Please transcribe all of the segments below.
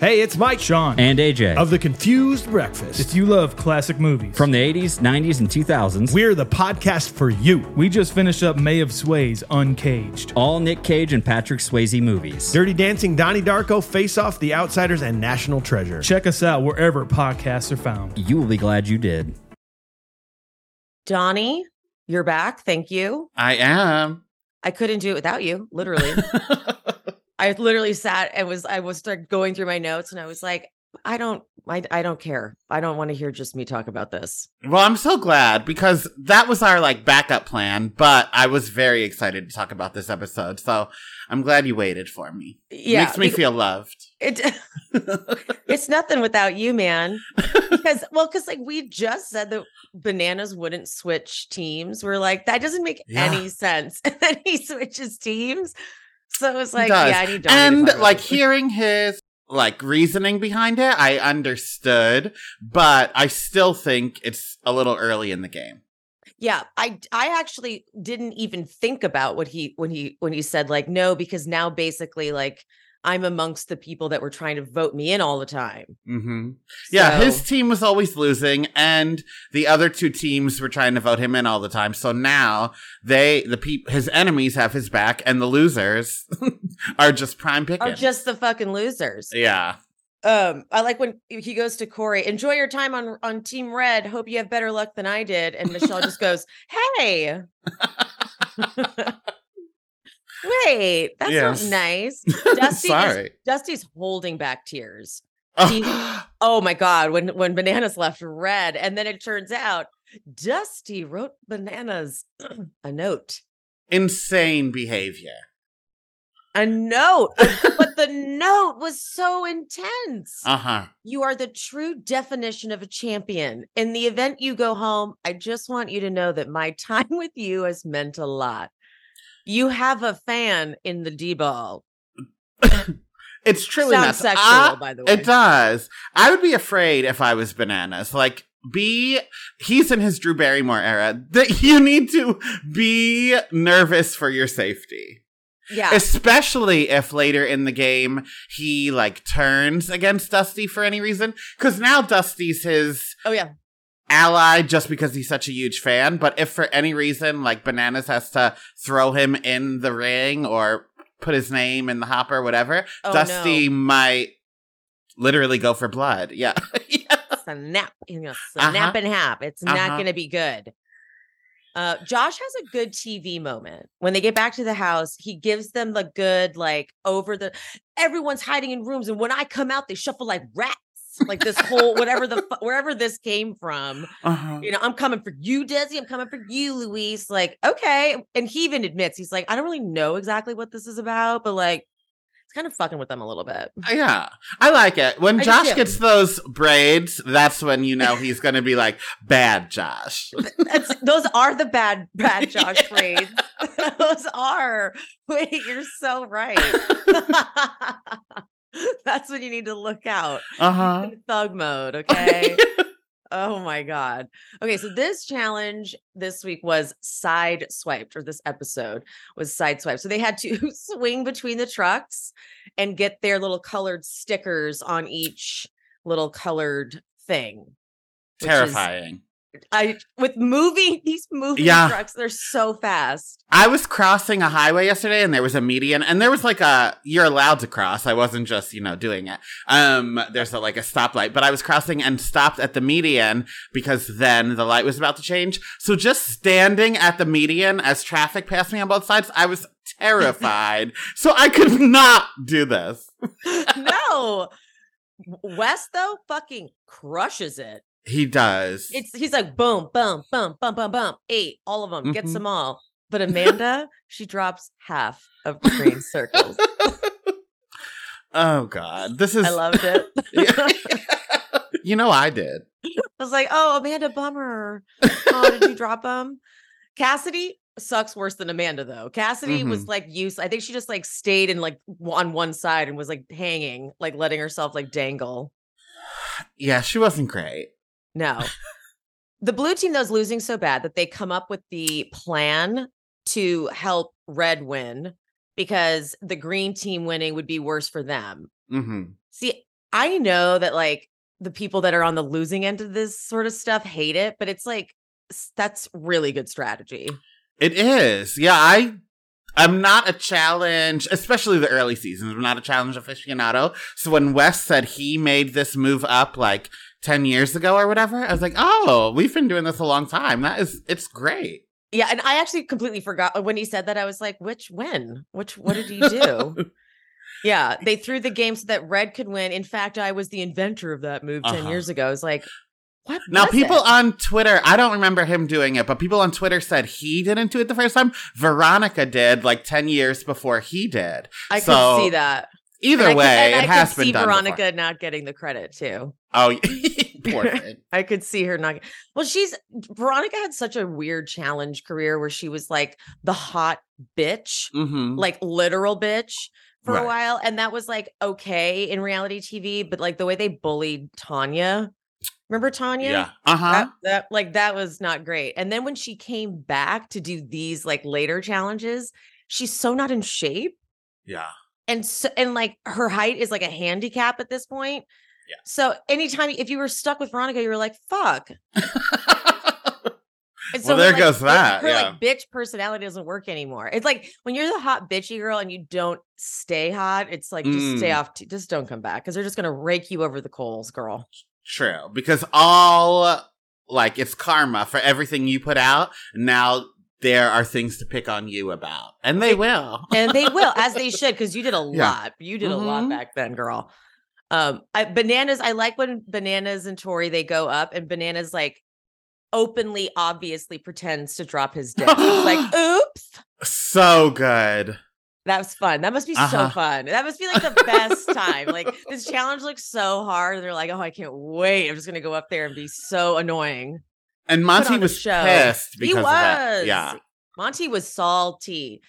Hey, it's Mike Sean. and AJ. of the Confused Breakfast. If you love classic movies, From the 80s, 90s, and 2000s, We're the podcast for you. we just finished up May of Sway's Uncaged. all Nick Cage and Patrick Swayze movies. Dirty Dancing, Donnie Darko, Face Off, The Outsiders, and National Treasure. Check us out wherever podcasts are found. You will be glad you did. Donnie, you're back. Thank you. I am. I couldn't do it without you, literally. I literally sat and was I was start going through my notes and I was like, I don't I, I don't care. I don't want to hear just me talk about this. Well, I'm so glad because that was our like backup plan, but I was very excited to talk about this episode. So I'm glad you waited for me. Yeah. Makes me feel loved. it it's nothing without you, man. Because well, because like we just said that bananas wouldn't switch teams. We're like, that doesn't make Yeah. any sense. And then he switches teams. So it was like, yeah, I need and like this. hearing his like reasoning behind it, I understood, but I still think it's a little early in the game. Yeah, I I actually didn't even think about what he when he when he said like no because now basically like I'm amongst the people that were trying to vote me in all the time. hmm Yeah, So- his team was always losing, and the other two teams were trying to vote him in all the time. So now they, the peop, his enemies have his back, and the losers are just prime picking. are just the fucking losers. yeah. Um, I like when he goes to Corey. Enjoy your time on on Team Red. Hope you have better luck than I did. And Michelle just goes, "Hey, wait, that's Yes. not nice." Dusty is, Sorry. Dusty's holding back tears. He- Oh my god, when when bananas left red, and then it turns out Dusty wrote bananas a note. Insane behavior. A note. but the note was so intense. Uh huh. You are the true definition of a champion. In the event you go home, I just want you to know that my time with you has meant a lot. You have a fan in the D ball. It's truly Sounds nuts. Ah, sexual, I- by the way. It does. I would be afraid if I was bananas. Like, be he's in his Drew Barrymore era. That you need to be nervous for your safety. Yeah. Especially if later in the game he like turns against Dusty for any reason. Because now Dusty's his oh yeah. Ally just because he's such a huge fan. But if for any reason like Bananas has to throw him in the ring or put his name in the hopper, whatever, Oh, Dusty no. might literally go for blood. Yeah. yeah. snap, you know, snap and hap. It's not Uh-huh. going to be good. Uh, Josh has a good TV moment when they get back to the house. He gives them the good, like over the everyone's hiding in rooms, and when I come out, they shuffle like rats. Like this whole whatever the wherever this came from, Uh-huh. you know, I'm coming for you, Desi. I'm coming for you, Luis. Like, okay. And he even admits he's like, I don't really know exactly what this is about, but like, it's kind of fucking with them a little bit. Yeah, I like it. When I Josh gets those braids, that's when you know he's going to be like bad Josh. That's those are the bad bad Josh braids. those are. Wait, you're so right. That's when you need to look out. Uh huh. Thug mode, okay? oh my god. Okay, so this challenge this week was side swiped, or this episode was side swiped. So they had to swing between the trucks and get their little colored stickers on each little colored thing. Terrifying. I with moving these moving Yeah. trucks, they're so fast. I was crossing a highway yesterday and there was a median and there was like a you're allowed to cross. I wasn't just, you know, doing it. Um there's a, like a stoplight, but I was crossing and stopped at the median because then the light was about to change. So just standing at the median as traffic passed me on both sides, I was terrified. so I could not do this. no. Wes though fucking crushes it. He does. It's he's like boom, boom, boom, boom, boom, boom, eight, all of them, gets Mhm. them all. But Amanda, she drops half of the green circles. oh god. This is I loved it. You know I did. I was like, oh, Amanda, bummer. Oh, did you drop them? Cassidy sucks worse than Amanda though. Cassidy was like used. I think she just like stayed in like on one side and was like hanging, like letting herself like dangle. Yeah, she wasn't great. No. the blue team though is losing so bad that they come up with the plan to help red win because the green team winning would be worse for them. hmm See, I know that like the people that are on the losing end of this sort of stuff hate it, but it's like that's really good strategy. It is. Yeah, I I'm not a challenge, especially the early seasons. I'm not a challenge aficionado. So when Wes said he made this move up like 10 years ago or whatever, I was like, "Oh, we've been doing this a long time. That is it's great." Yeah, and I actually completely forgot when he said that. I was like, which when? Which what did he do? yeah, they threw the game so that Red could win. In fact, I was the inventor of that move 10 Uh-huh. years ago. I was like, what? Now, people it? on Twitter, I don't remember him doing it, but people on Twitter said he didn't do it the first time. Veronica did like 10 years before he did. I could see that. Either And I could- way, and it I has could been see done. Veronica before. not getting the credit too. Oh, poor thing. I could see her not. Well, she's Veronica had such a weird challenge career where she was like the hot bitch, hmm like literal bitch for a while, and that was like okay in reality TV. But like the way they bullied Tonya, remember Tonya? Yeah. Uh huh. That, that like that was not great. And then when she came back to do these like later challenges, she's so not in shape. Yeah. And so and like her height is like a handicap at this point. Yeah. So anytime if you were stuck with Veronica, you were like, fuck. And Well, there like, goes bi- that, Her yeah. like bitch personality doesn't work anymore. It's like when you're the hot bitchy girl and you don't stay hot, it's like just stay Mm. off, t- just don't come back because they're just gonna rake you over the coals, girl. True. Because all, like, it's karma for everything you put out. Now there are things to pick on you about. And they will. and they will as they should because you did a Yeah. lot you did a lot Mhm. back then girl um I, bananas i like when bananas and tori they go up and bananas like openly obviously pretends to drop his dick like oops so good. that was fun that must be so Uh-huh. fun that must be like the best time like this challenge looks so hard they're like oh i can't wait i'm just gonna go up there and be so annoying And Monte was pissed he was of that. Yeah. monte was salty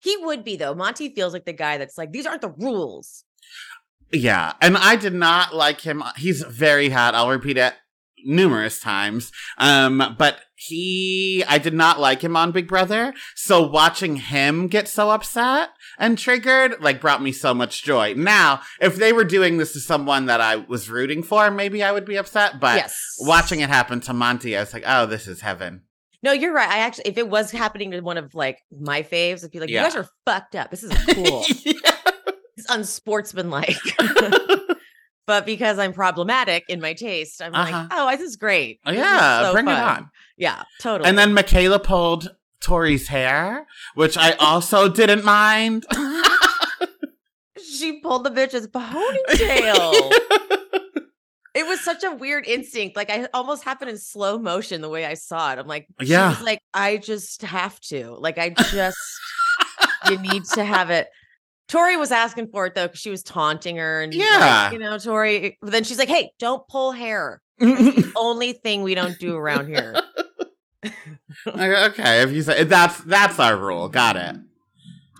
he would be though monte feels like the guy that's like these aren't the rules Yeah. And I did not like him. He's very hot. I'll repeat it numerous times. Um, but he, I did not like him on Big Brother. So watching him get so upset and triggered, like, brought me so much joy. Now, if they were doing this to someone that I was rooting for, maybe I would be upset. But yes watching it happen to Monte, I was like, oh, this is heaven. No, you're right. I actually, if it was happening to one of like my faves, I'd be like, Yeah. you guys are fucked up. This isn't cool. it's unsportsmanlike. but because I'm problematic in my taste, I'm Uh-huh. like, oh, this is great. Oh, This is yeah, so bring it on. Yeah, totally. And then Michaela pulled Tori's hair, which I also didn't mind. she pulled the bitch's ponytail. it was such a weird instinct. Like I almost happened in slow motion the way I saw it. I'm like, she Yeah. was like, I just have to. Like, I just you need to have it. Tori was asking for it though, because she was taunting her and like, Yeah. you know, Tori. But then she's like, "Hey, don't pull hair. The only thing we don't do around here." okay, if you say that's that's our rule, got it.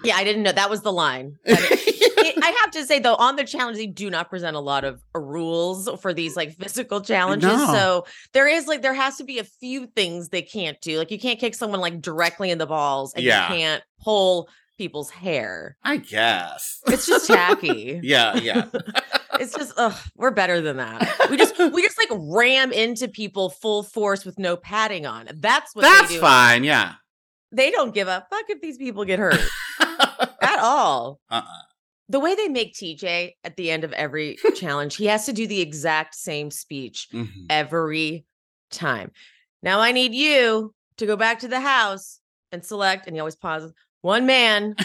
Yeah, I didn't know that was the line. I it- I have to say though, on the challenge, they do not present a lot of uh, rules for these like physical challenges. No. So there is like there has to be a few things they can't do. Like you can't kick someone like directly in the balls, and Yeah. you can't pull people's hair. I guess. It's just tacky. yeah, yeah. it's just ugh, we're better than that. We just we just like ram into people full force with no padding on. That's what That's they do. fine. Yeah. They don't give a fuck if these people get hurt at all. Uh-uh. The way they make TJ at the end of every challenge, he has to do the exact same speech Mhm. every time. Now I need you to go back to the house and select, and he always pauses, one man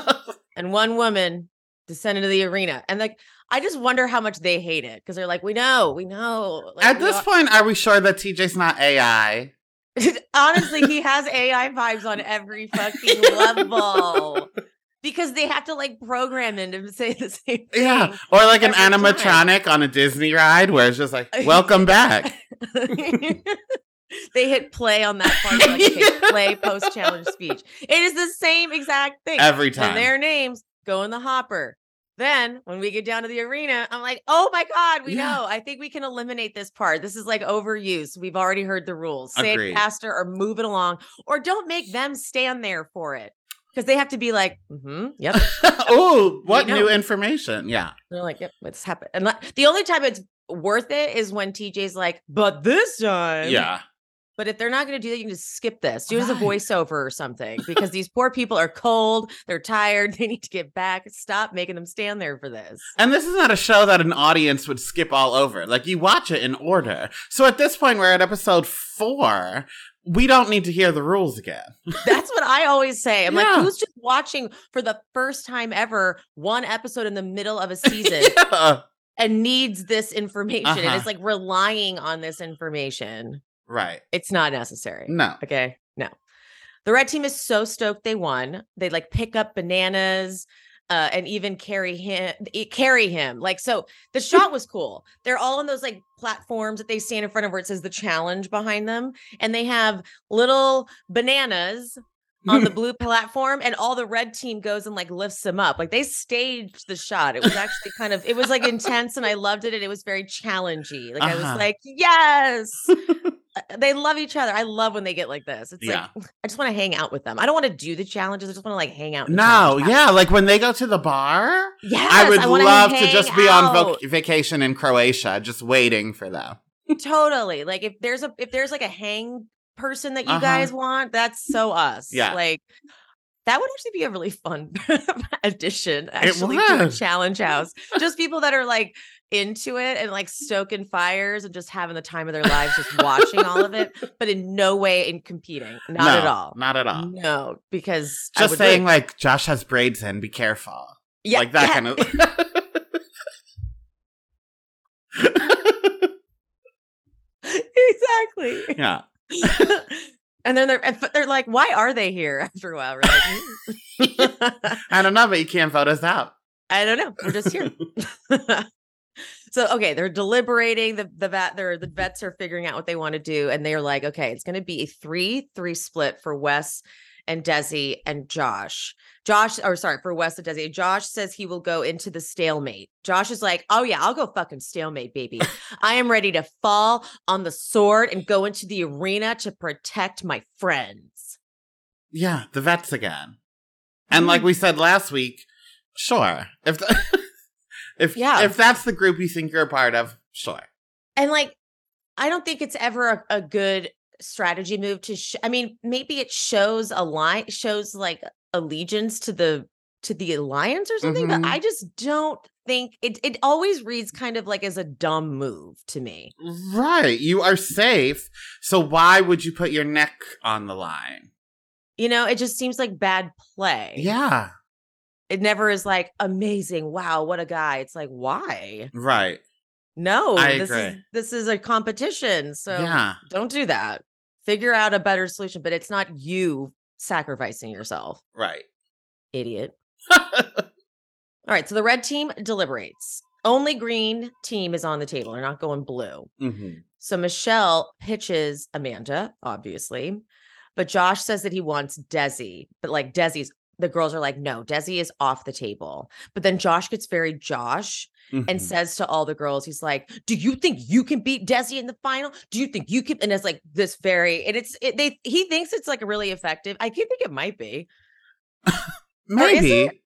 and one woman descend into the arena. And like, I just wonder how much they hate it because they're like, we know, we know. Like, At we this are- point, are we sure that TJ's not AI? honestly, he has AI vibes on every fucking level. Because they have to like program him to say the same thing. Yeah. Or like an every time. animatronic on a Disney ride where it's just like, welcome back. They hit play on that part, like okay, play post challenge speech. It is the same exact thing. Every time. And their names go in the hopper. Then when we get down to the arena, I'm like, oh my God, we Yeah. know. I think we can eliminate this part. This is like overuse. We've already heard the rules. Say Agreed. it faster or move it along, or don't make them stand there for it. because they have to be like, mm-hmm, yep. oh, what new information? Yeah. They're like, yep, it's happened. And the only time it's worth it is when TJ's like, but this time, Yeah. But if they're not going to do that, you can just skip this. Do it as a voiceover or something because these poor people are cold. They're tired. They need to get back. Stop making them stand there for this. And this is not a show that an audience would skip all over. Like you watch it in order. So at this point, we're at episode four. We don't need to hear the rules again. That's what I always say. I'm Yeah. like, who's just watching for the first time ever one episode in the middle of a season Yeah. and needs this information and Uh-huh. is like relying on this information? Right. It's not necessary. No. Okay. No. The red team is so stoked they won. They like pick up bananas uh, and even carry him carry him. Like so the shot was cool. They're all on those like platforms that they stand in front of where it says the challenge behind them and they have little bananas on the blue platform and all the red team goes and like lifts them up. Like they staged the shot. It was actually kind of it was like intense and I loved it and it was very challenging. Like I Uh-huh. was like, "Yes." Uh, they love each other. I love when they get like this. It's Yeah. like I just want to hang out with them. I don't want to do the challenges. I just want to like hang out. No. Yeah. Like when they go to the bar, Yes, I would wanna love to just be on voc- vacation in Croatia, just waiting for them. totally. Like if there's a if there's like a hang person that you Uh-huh. guys want, that's so us. Yeah. Like that would actually be a really fun addition actually to a challenge house. Just people that are like into it and like stoking fires and just having the time of their lives just watching all of it, but in no way in competing. Not at all. Not at all. No, because Just saying, really- like, Josh has braids in, be careful. yeah, like that yeah. kind of. exactly. yeah. and then they're they're like, why are they here after a while? Like, "Mm." I don't know, but you can't vote us out. I don't know. We're just here. So okay, they're deliberating. The the vet they're the vets are figuring out what they want to do, and they're like, okay, it's gonna be a three three split for Wes and Desi and Josh. Josh, or sorry, for Wes and Desi. Josh says he will go into the stalemate. Josh is like, oh yeah, I'll go fucking stalemate, baby. I am ready to fall on the sword and go into the arena to protect my friends. Yeah, the vets again. And like mm. we said last week, sure. If the, if Yeah. if that's the group you think you're a part of, sure. And like, I don't think it's ever a, a good strategy move to. Sh- I mean, maybe it shows a line, shows like allegiance to the to the alliance or something. Mhm. But I just don't think it. It always reads kind of like as a dumb move to me. Right. You are safe. So why would you put your neck on the line? You know, it just seems like bad play. Yeah. It never is like amazing. Wow, what a guy. It's like why? Right. No, I this is agree. this is a competition. So Yeah. don't do that. Figure out a better solution, but it's not you sacrificing yourself, Right. idiot. All right, so the red team deliberates. Only green team is on the table. They're not going blue. hmm So Michelle pitches Amanda, obviously, but Josh says that he wants Desi, but like Desi's the girls are like, no, Desi is off the table. But then Josh gets very Josh and Mhm. says to all the girls, he's like, "Do you think you can beat Desi in the final? Do you think you can?" And it's like this very, and it's it, they he thinks it's like really effective. I can think it might be. Maybe.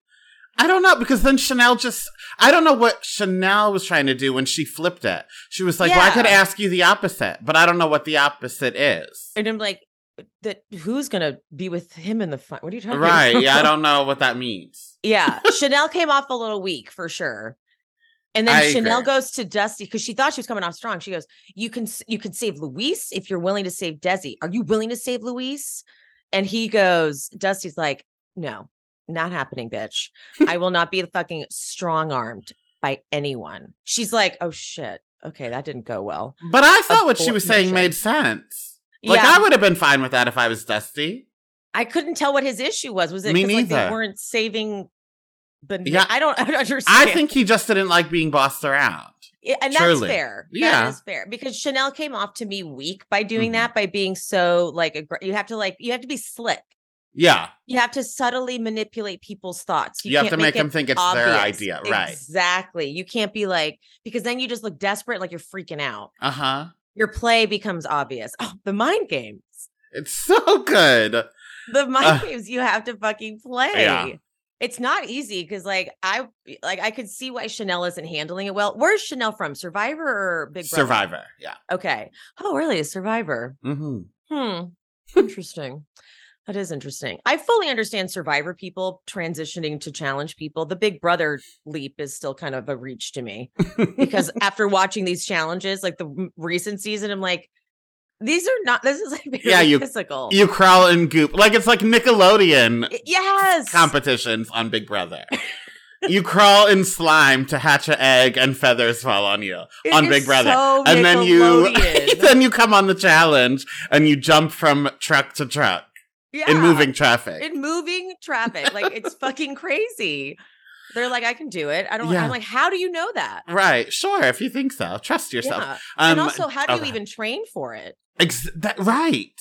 I don't know because then Chanelle just I don't know what Chanelle was trying to do when she flipped it. She was like, "Well, I could ask you the opposite, but I don't know what the opposite is." And I'm like, that who's gonna be with him in the fight? What are you talking Right. about? Right. Yeah, I don't know what that means. yeah, Chanelle came off a little weak for sure. And then I Chanelle agree. goes to Dusty because she thought she was coming off strong. She goes, "You can you can save Luis if you're willing to save Desi. Are you willing to save Luis?" And he goes, Dusty's like, "No, not happening, bitch. I will not be fucking strong armed by anyone." She's like, "Oh shit, okay, that didn't go well." But I thought what she was saying made sense. Like yeah, I would have been fine with that if I was Dusty. I couldn't tell what his issue was. Was it because like they weren't saving? But Yeah. I don't, I don't understand. I think he just didn't like being bossed around. Yeah, and that's fair. Yeah. That is fair because Chanelle came off to me weak by doing Mhm. that, by being so like aggr- you have to like you have to be slick. Yeah. You have to subtly manipulate people's thoughts. You, have can't to make it him think it's their obvious. idea. Right. Exactly. You can't be like because then you just look desperate, like you're freaking out. Uh huh. Your play becomes obvious. Oh, the mind games. It's so good. the mind Ugh. games you have to fucking play. Yeah. It's not easy because like I like I could see why Chanelle isn't handling it well. Where's Chanelle from? Survivor or Big Brother? Survivor. Yeah. Okay. Oh, really? A Survivor. hmm Hmm. Interesting. That is interesting. I fully understand Survivor people transitioning to challenge people. The Big Brother leap is still kind of a reach to me because after watching these challenges, like the recent season, I'm like, these are not. This is like very Yeah, you- physical. You crawl in goop. Like it's like Nickelodeon yes. competitions on Big Brother. you crawl in slime to hatch an egg and feathers fall on you It on Big Brother. so and then you then you come on the challenge and you jump from truck to truck yeah. in moving traffic. in moving traffic. Like it's fucking crazy. They're like, I can do it. I don't. Yeah. I'm like, how do you know that? right. Sure, if you think so. Trust yourself. Yeah. Um, and also, how do you even train for it? Ex- that, right.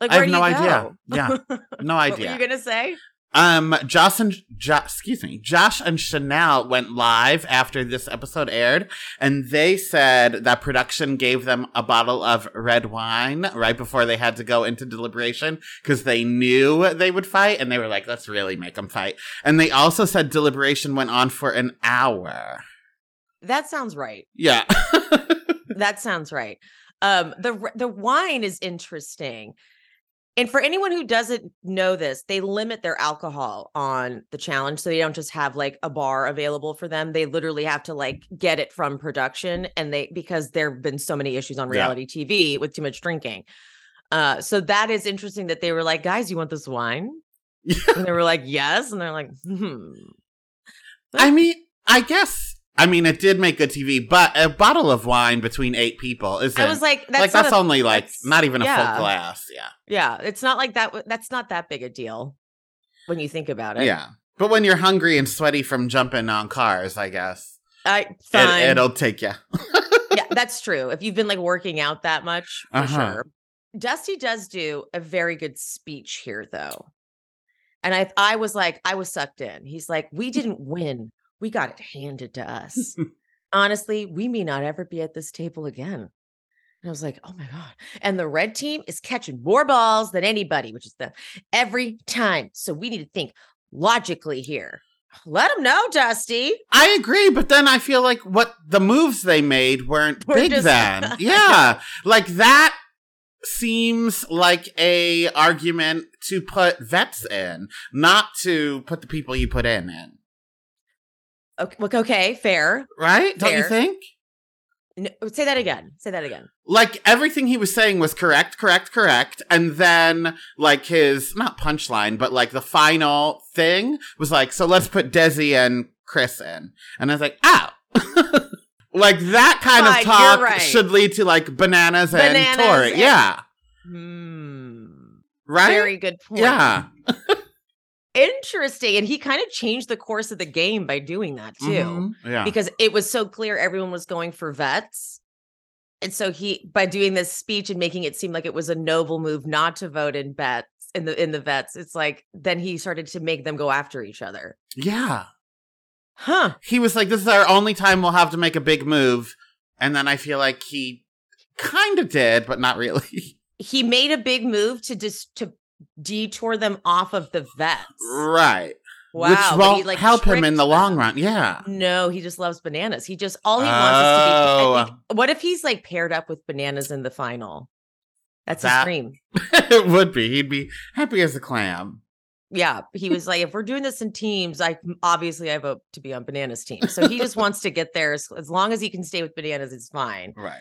Like, I have do no you idea. Yeah. No idea. What were idea. you gonna say? Um, Josh and jo- excuse me, Josh and Chanelle went live after this episode aired, and they said that production gave them a bottle of red wine right before they had to go into deliberation because they knew they would fight, and they were like, "Let's really make them fight." And they also said deliberation went on for an hour. That sounds right. Yeah, That sounds right. Um, the the wine is interesting. And for anyone who doesn't know this, they limit their alcohol on the challenge. So they don't just have like a bar available for them. They literally have to like get it from production. And they, because there have been so many issues on Yeah. reality TV with too much drinking. Uh, so that is interesting that they were like, guys, you want this wine? And they were like, yes. And they're like, hmm. I mean, I guess. I mean, it did make good TV, but a bottle of wine between eight people is I was like, that's like that's a- only like that's- not even a yeah. full glass. Yeah. Yeah, it's not like that. That's not that big a deal when you think about it. Yeah. But when you're hungry and sweaty from jumping on cars, I guess I fine. it, it'll take you. yeah, that's true. If you've been like working out that much, for Uh-huh. sure. Dusty does do a very good speech here, though, and I I was like, I was sucked in. He's like, we didn't win. We got it handed to us. Honestly, we may not ever be at this table again. And I was like, oh my God. And the red team is catching more balls than anybody, which is the every time. So we need to think logically here. Let them know, Dusty. I agree, but then I feel like what the moves they made weren't Were big just- then. Yeah. like that seems like a argument to put vets in, not to put the people you put in in. Okay, look, okay, fair. Right? Don't you think? No, say that again. Say that again. like everything he was saying was correct, correct, correct. And then like his not punchline, but like the final thing was like, so let's put Desi and Chris in. And I was like, oh. like that kind of talk right. should lead to like bananas, Bananas and Tori. and- yeah. Hmm. Right? Very good point. Yeah. Interesting. And he kind of changed the course of the game by doing that too. Mhm. Yeah. Because it was so clear everyone was going for vets. And so he by doing this speech and making it seem like it was a noble move not to vote in bets in the in the vets, it's like then he started to make them go after each other. yeah. Huh. He was like, this is our only time we'll have to make a big move. And then I feel like he kind of did, but not really. He made a big move to just to detour them off of the vets. right. Wow. Which won't like, help him in the long run. Yeah. No, he just loves bananas. He just all he wants is to be. I Oh. think- what if he's like paired up with bananas in the final? That's That- his dream. it would be. He'd be happy as a clam. Yeah, he was like, if we're doing this in teams, I obviously I vote to be on bananas team. So he just wants to get there as, as long as he can stay with bananas, it's fine. Right.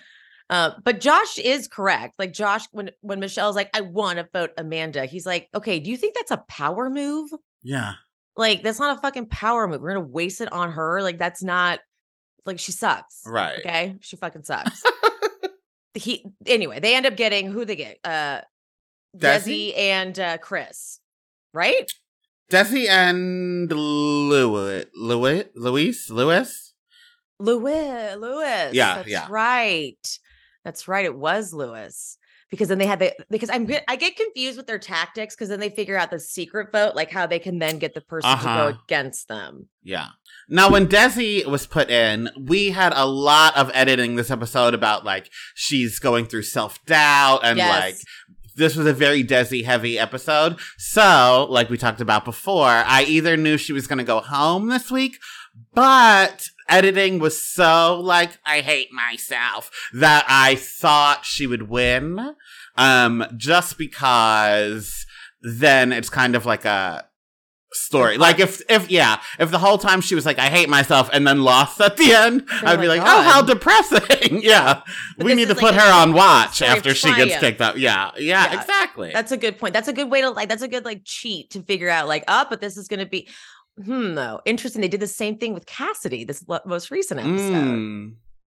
Uh, but Josh is correct. Like Josh, when when Michelle's like, I want to vote Amanda, he's like, okay, do you think that's a power move? Yeah. Like that's not a fucking power move. We're gonna waste it on her. Like that's not like she sucks. Right. Okay, she fucking sucks. he anyway. They end up getting who they get. Uh, Desi? Desi and uh, Chris, right? Desi and Louis, Louis, Luis, Louis? Louis, Lewis. Yeah, that's yeah. right. That's right. It was Lewis because then they had the because I'm good. I get confused with their tactics because then they figure out the secret vote, like how they can then get the person to Uh-huh. go against them. Yeah. Now, when Desi was put in, we had a lot of editing this episode about like she's going through self doubt and Yes. like this was a very Desi heavy episode. So, like we talked about before, I either knew she was going to go home this week, but editing was so like, I hate myself that I thought she would win. Um, just because then it's kind of like a story. Like if, if, yeah, if the whole time she was like, I hate myself and then lost at the end, Oh I'd be like, God. oh, how depressing. yeah. But we need to put like her on watch after she gets kicked out. Yeah. Yeah, Yeah. exactly. That's a good point. That's a good way to like. That's a good like cheat to figure out like, oh, but this is going to be. Hmm. Though interesting. They did the same thing with Cassidy. This most recent episode. Mm.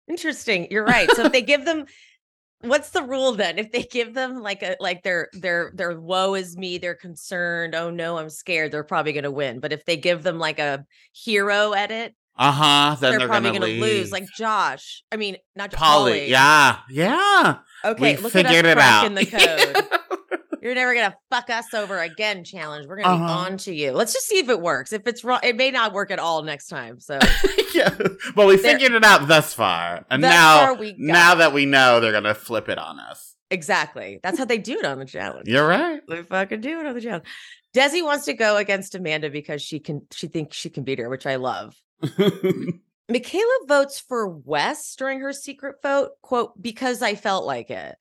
Interesting. You're right. So if they give them, what's the rule then? If they give them like a like their their their woe is me, they're concerned. Oh no, I'm scared. They're probably going to win. But if they give them like a hero edit, Uh-huh. Then they're, they're, probably gonna, going to lose. Like Josh. I mean, not Jo- Polly. Yeah. Yeah. Okay, we look figured at it us out. cracking the code. You're never gonna fuck us over again. Challenge. We're gonna be Uh-huh. on to you. Let's just see if it works. If it's wrong, it may not work at all next time. So yeah. Well, we There- figured it out thus far. And Thus now far we now that we know they're gonna flip it on us. exactly. That's how they do it on the challenge. You're right. They fucking do it on the challenge. Desi wants to go against Amanda because she can. She thinks she can beat her, which I love. Michaela votes for Wes during her secret vote. Quote because I felt like it.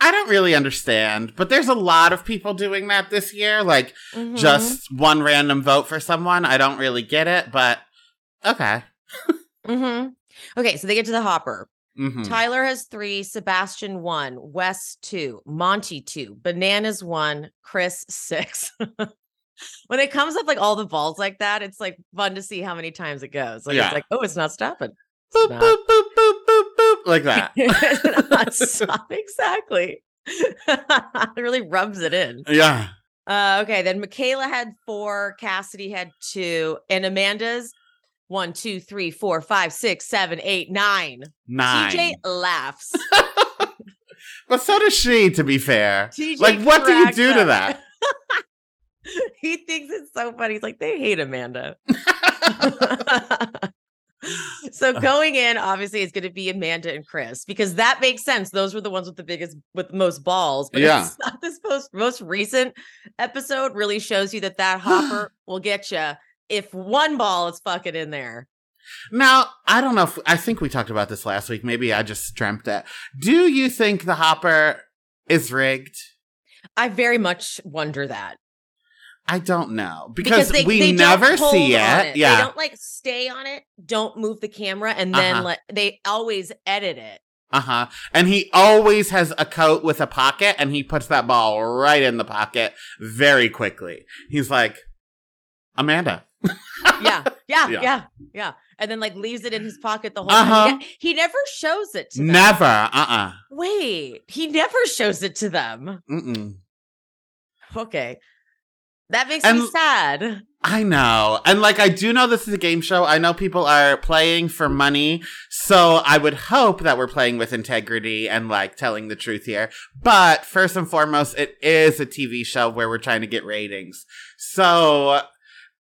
I don't really understand, but there's a lot of people doing that this year. Like Mhm. just one random vote for someone. I don't really get it, but okay. Mhm. Okay, so they get to the hopper. hmm Tyler has three, Sebastian one, Wes two, Monte two, Bananas one, Chris six. when it comes up like all the balls like that, it's like fun to see how many times it goes. Like Yeah. it's like, oh, it's not stopping. Boop, not. boop, boop, boop, boop, like that. Stop- exactly. it really rubs it in. yeah. Uh, okay, then Michaela had four, Cassidy had two, and Amanda's one, two, three, four, five, six, seven, eight, nine. Nine. TJ laughs. But so does she, to be fair. TJ like, what do you do to that? he thinks it's so funny. He's like, they hate Amanda. so uh-huh. going in, obviously, it's going to be Amanda and Chris because that makes sense. Those were the ones with the biggest, with the most balls. But Yeah. this most most recent episode really shows you that that hopper will get you if one ball is fucking in there. Now, I don't know if I think we talked about this last week. Maybe I just dreamt it. Do you think the hopper is rigged? I very much wonder that I don't know because, they, we they never see on it. Yeah. they don't like stay on it. Don't move the camera, and then Uh-huh. let they always edit it. Uh huh. And he always has a coat with a pocket, and he puts that ball right in the pocket very quickly. He's like, Amanda. yeah, yeah, Yeah. yeah, yeah, And then like leaves it in his pocket the whole Uh-huh. time. He, he never shows it to them. Never. Uh uh Wait, he never shows it to them. Mm-mm. Okay. That makes And- me sad. I know. And like, I do know this is a game show. I know people are playing for money. So I would hope that we're playing with integrity and like telling the truth here. But first and foremost, it is a TV show where we're trying to get ratings. So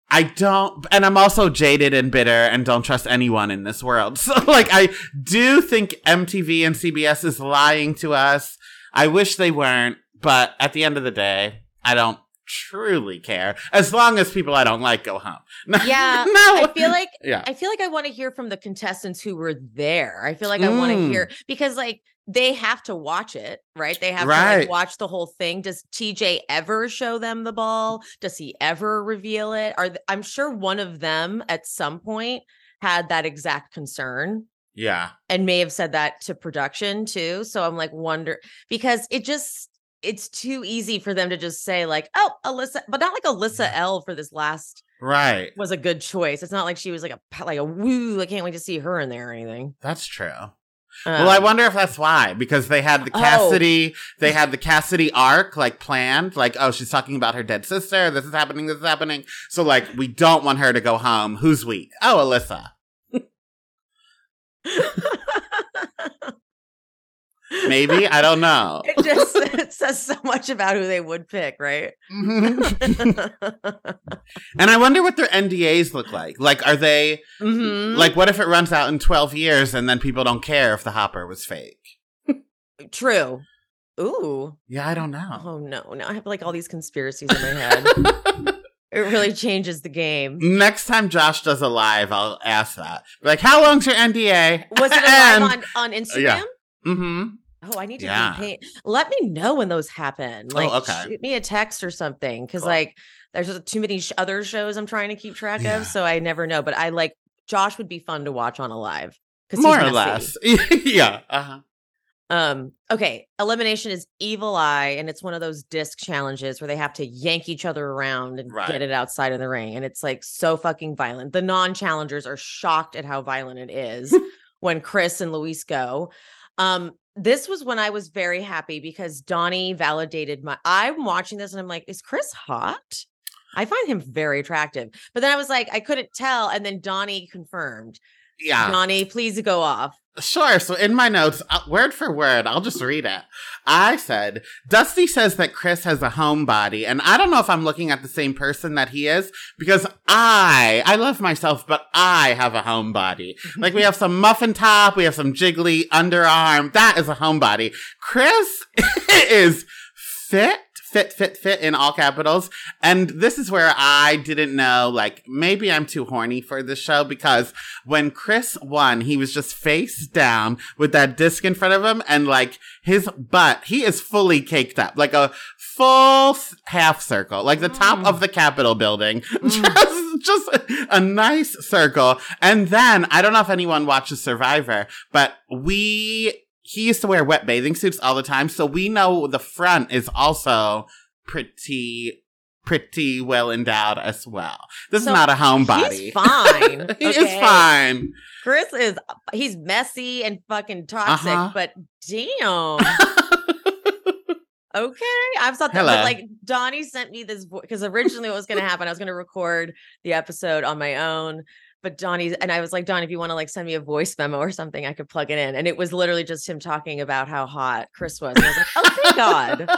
I don't, and I'm also jaded and bitter and don't trust anyone in this world. So like, I do think MTV and CBS is lying to us. I wish they weren't, but at the end of the day, I don't truly care as long as people I don't like go home. Yeah, no. I feel like yeah. I feel like I want to hear from the contestants who were there. I feel like I want to Mm. hear because like they have to watch it, right? They have to like watch the whole thing. Does TJ ever show them the ball? Does he ever reveal it? Are th- I'm sure one of them at some point had that exact concern Yeah. and may have said that to production too. So I'm like wonder because it just it's too easy for them to just say like, oh, Alyssa, but not like Alyssa L for this last Right. was a good choice. It's not like she was like a like a woo. I can't wait to see her in there or anything. That's true. well, I Um, wonder if that's why because they had the Oh. Cassidy, they had the Cassidy arc like planned, like oh she's talking about her dead sister. This is happening. This is happening. So like we don't want her to go home. Who's weak? Oh, Alyssa. Maybe I don't know. it just it says so much about who they would pick, right? Mhm. and I wonder what their NDAs look like. Like, are they Mhm. like what if it runs out in twelve years and then people don't care if the hopper was fake? true. Ooh. Yeah, I don't know. Oh no. Now I have like all these conspiracies in my head. it really changes the game. Next time Josh does a live, I'll ask that. Like, how long's your NDA? Was it on, on Instagram? yeah. Mm-hmm. Oh, I need to Yeah. be paying. Let me know when those happen. Oh, Like, okay. shoot me a text or something. Because Cool. like, there's too many sh- other shows I'm trying to keep track Yeah. of, so I never know. But I like Josh would be fun to watch on a live because More or less. yeah. Uh-huh. Um. Okay. Elimination is Evil Eye, and it's one of those disc challenges where they have to yank each other around and Right. get it outside of the ring, and it's like so fucking violent. The non-challengers are shocked at how violent it is when Chris and Luis go. Um. This was when I was very happy because Donnie validated my. I'm watching this and I'm like, is Chris hot? I find him very attractive. But then I was like, I couldn't tell, and then Donnie confirmed. Yeah. Donnie, please go off. Sure. So in my notes, uh, word for word, I'll just read it. I said, Dusty says that Chris has a homebody, and I don't know if I'm looking at the same person that he is because I, I love myself, but I have a homebody. Like we have some muffin top, we have some jiggly underarm. That is a homebody. Chris is fit. Fit, fit, fit in all capitals. And this is where I didn't know, like, maybe I'm too horny for this show because when Chris won, he was just face down with that disc in front of him and like his butt, he is fully caked up, like a full half circle, like the top mm. of the Capitol building, mm. just, just a nice circle. And then I don't know if anyone watches Survivor, but we, he used to wear wet bathing suits all the time. So we know the front is also pretty, pretty well endowed as well. This So is not a homebody. He's fine. he is fine. Chris is he's messy and fucking toxic, Uh-huh. but damn. Okay, I've thought that, but like Donnie sent me this because originally what was going to happen, I was going to record the episode on my own, but Donnie and I was like, Don, if you want to like send me a voice memo or something, I could plug it in, and it was literally just him talking about how hot Chris was. And I was like, oh thank God,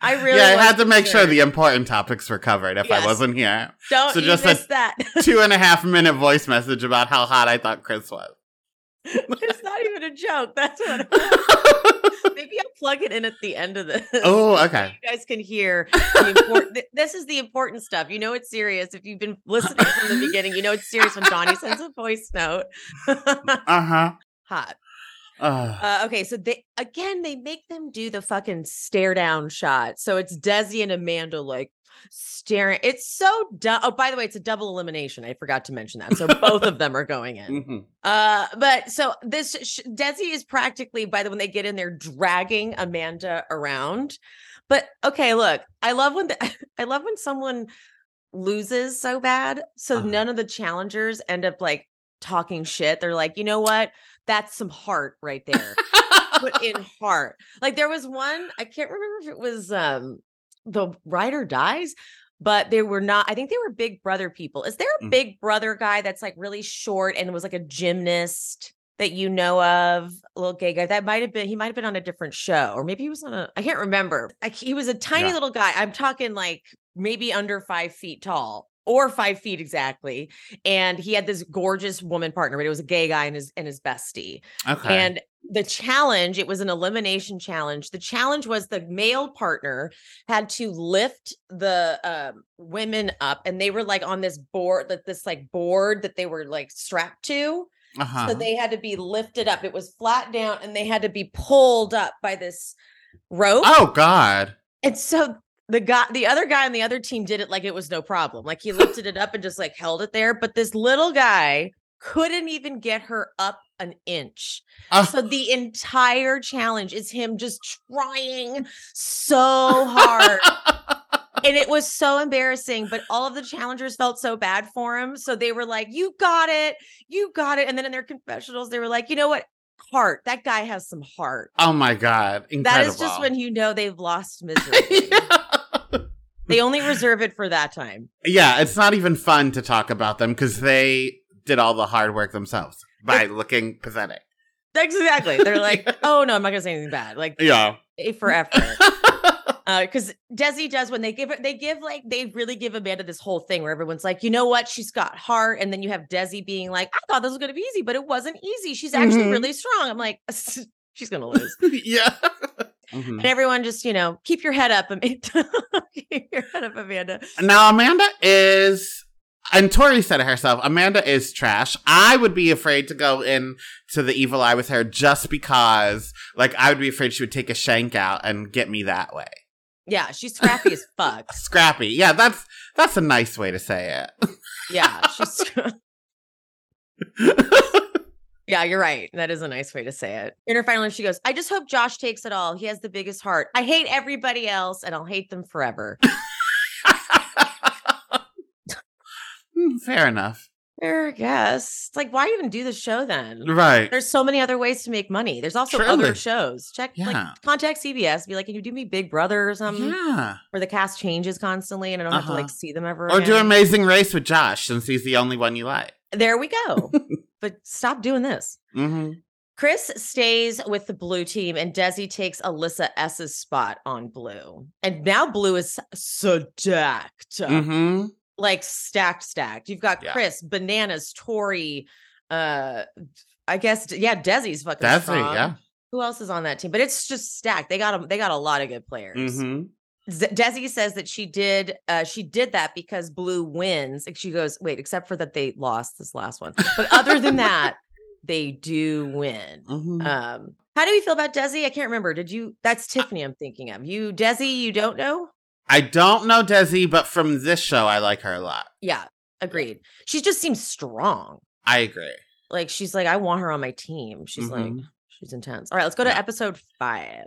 I really yeah, I had to make sure concerned. the important topics were covered if Yes. I wasn't here. don't so just a- that. Two and a half minute voice message about how hot I thought Chris was. it's not even a joke. That's what. Maybe I'll plug it in at the end of this. oh, so okay. You guys can hear the important. th- this is the important stuff. You know it's serious. If you've been listening from the beginning, you know it's serious when Donnie sends a voice note. Uh huh. Hot. Uh, Uh, okay, so they again they make them do the fucking stare down shot. So it's Desi and Amanda like staring. It's so dumb. Oh, by the way, it's a double elimination. I forgot to mention that. So both of them are going in. mhm. Uh, but so this sh- Desi is practically by the when they get in there dragging Amanda around. But okay, look, I love when the, I love when someone loses so bad, so Uh-huh. none of the challengers end up like talking shit. They're like, you know what? That's some heart right there. Put in heart. Like there was one, I can't remember if it was um the Ride or Dies, but they were not. I think they were Big Brother people. Is there a Mm. Big Brother guy that's like really short and was like a gymnast that you know of? A little gay guy that might have been. He might have been on a different show, or maybe he was on a. I can't remember. Like he was a tiny Yeah. little guy. I'm talking like maybe under five feet tall. Or five feet exactly, and he had this gorgeous woman partner, but it was a gay guy and his and his bestie. Okay. And the challenge, it was an elimination challenge. The challenge was the male partner had to lift the um, women up, and they were like on this board, that this like board that they were like strapped to. uh-huh. So they had to be lifted up. It was flat down, and they had to be pulled up by this rope. oh, God. And so the guy, the other guy on the other team did it like it was no problem. Like he lifted it up and just like held it there. But this little guy couldn't even get her up an inch. Oh, So the entire challenge is him just trying so hard. and it was so embarrassing, but all of the challengers felt so bad for him. So they were like, You got it. You got it. And then in their confessionals, they were like, You know what? Heart. That guy has some heart. oh, my God. Incredible. That is just when you know they've lost miserably. They only reserve it for that time. Yeah, it's not even fun to talk about them because they did all the hard work themselves by looking pathetic. Exactly. They're like, oh no, I'm not gonna say anything bad. Like Yeah. A for effort. because Desi does when they give it, they give like they really give Amanda this whole thing where everyone's like, you know what, she's got heart, and then you have Desi being like, I thought this was gonna be easy, but it wasn't easy. She's actually Mhm. really strong. I'm like, she's gonna lose. yeah. Mhm. And everyone just, you know, keep your head up, Amanda. keep your head up, Amanda. Now Amanda is and Tori said it herself, Amanda is trash. I would be afraid to go in to the evil eye with her just because like I would be afraid she would take a shank out and get me that way. Yeah, she's scrappy as fuck. Scrappy. Yeah, that's that's a nice way to say it. Yeah, she's. yeah, you're right. That is a nice way to say it. In her final, she goes, I just hope Josh takes it all. He has the biggest heart. I hate everybody else and I'll hate them forever. it. Hmm, Fair enough. Fair, I guess. It's like, why even do the show then? Right. There's so many other ways to make money. There's also Truly. other shows. Check, Yeah. like, contact CBS. Be like, can you do me Big Brother or something? yeah. Where the cast changes constantly and I don't have to Uh-huh. like see them ever. Or do again. Amazing Race with Josh since he's the only one you like. There we go. but stop doing this. hmm Chris stays with the blue team and Desi takes Alyssa S's spot on blue. And now blue is stacked. hmm Like stacked, stacked. You've got Yeah. Chris, Bananas, Tori, uh I guess yeah, Desi's fucking Desi, strong. yeah. Who else is on that team? But it's just stacked. They got a, they got a lot of good players. hmm Z- Desi says that she did uh she did that because blue wins. Like she goes, wait, except for that they lost this last one. But other than that, they do win. hmm Um, how do we feel about Desi? I can't remember. Did you? That's Tiffany. I'm thinking of you, Desi. You don't know? I don't know Desi, but from this show, I like her a lot. Yeah, agreed. She just seems strong. I agree. Like she's like, I want her on my team. She's like, Mhm. she's intense. All right, let's go to Yeah. episode five.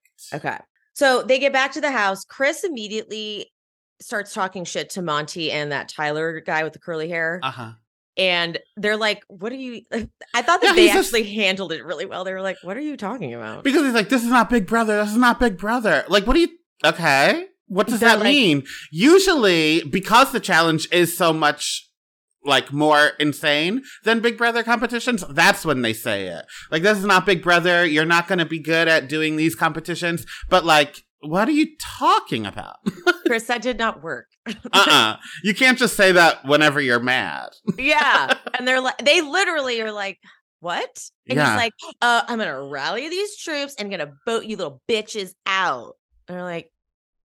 Okay. So they get back to the house. Chris immediately starts talking shit to Monte and that Tyler guy with the curly hair. Uh huh. and they're like, What are you? I thought that Yeah, they just- actually handled it really well. They were like, What are you talking about? Because he's like, this is not Big Brother. This is not Big Brother. Like, what do you? Okay. What does They're that like- mean? Usually, because the challenge is so much like more insane than Big Brother competitions, that's when they say it. Like, this is not Big Brother. You're not going to be good at doing these competitions. But like, what are you talking about? Chris, that did not work. uh-uh. You can't just say that whenever you're mad. yeah. And they're like, they literally are like, what? And Yeah. he's like, uh, I'm gonna rally these troops and gonna vote you little bitches out. And they're like,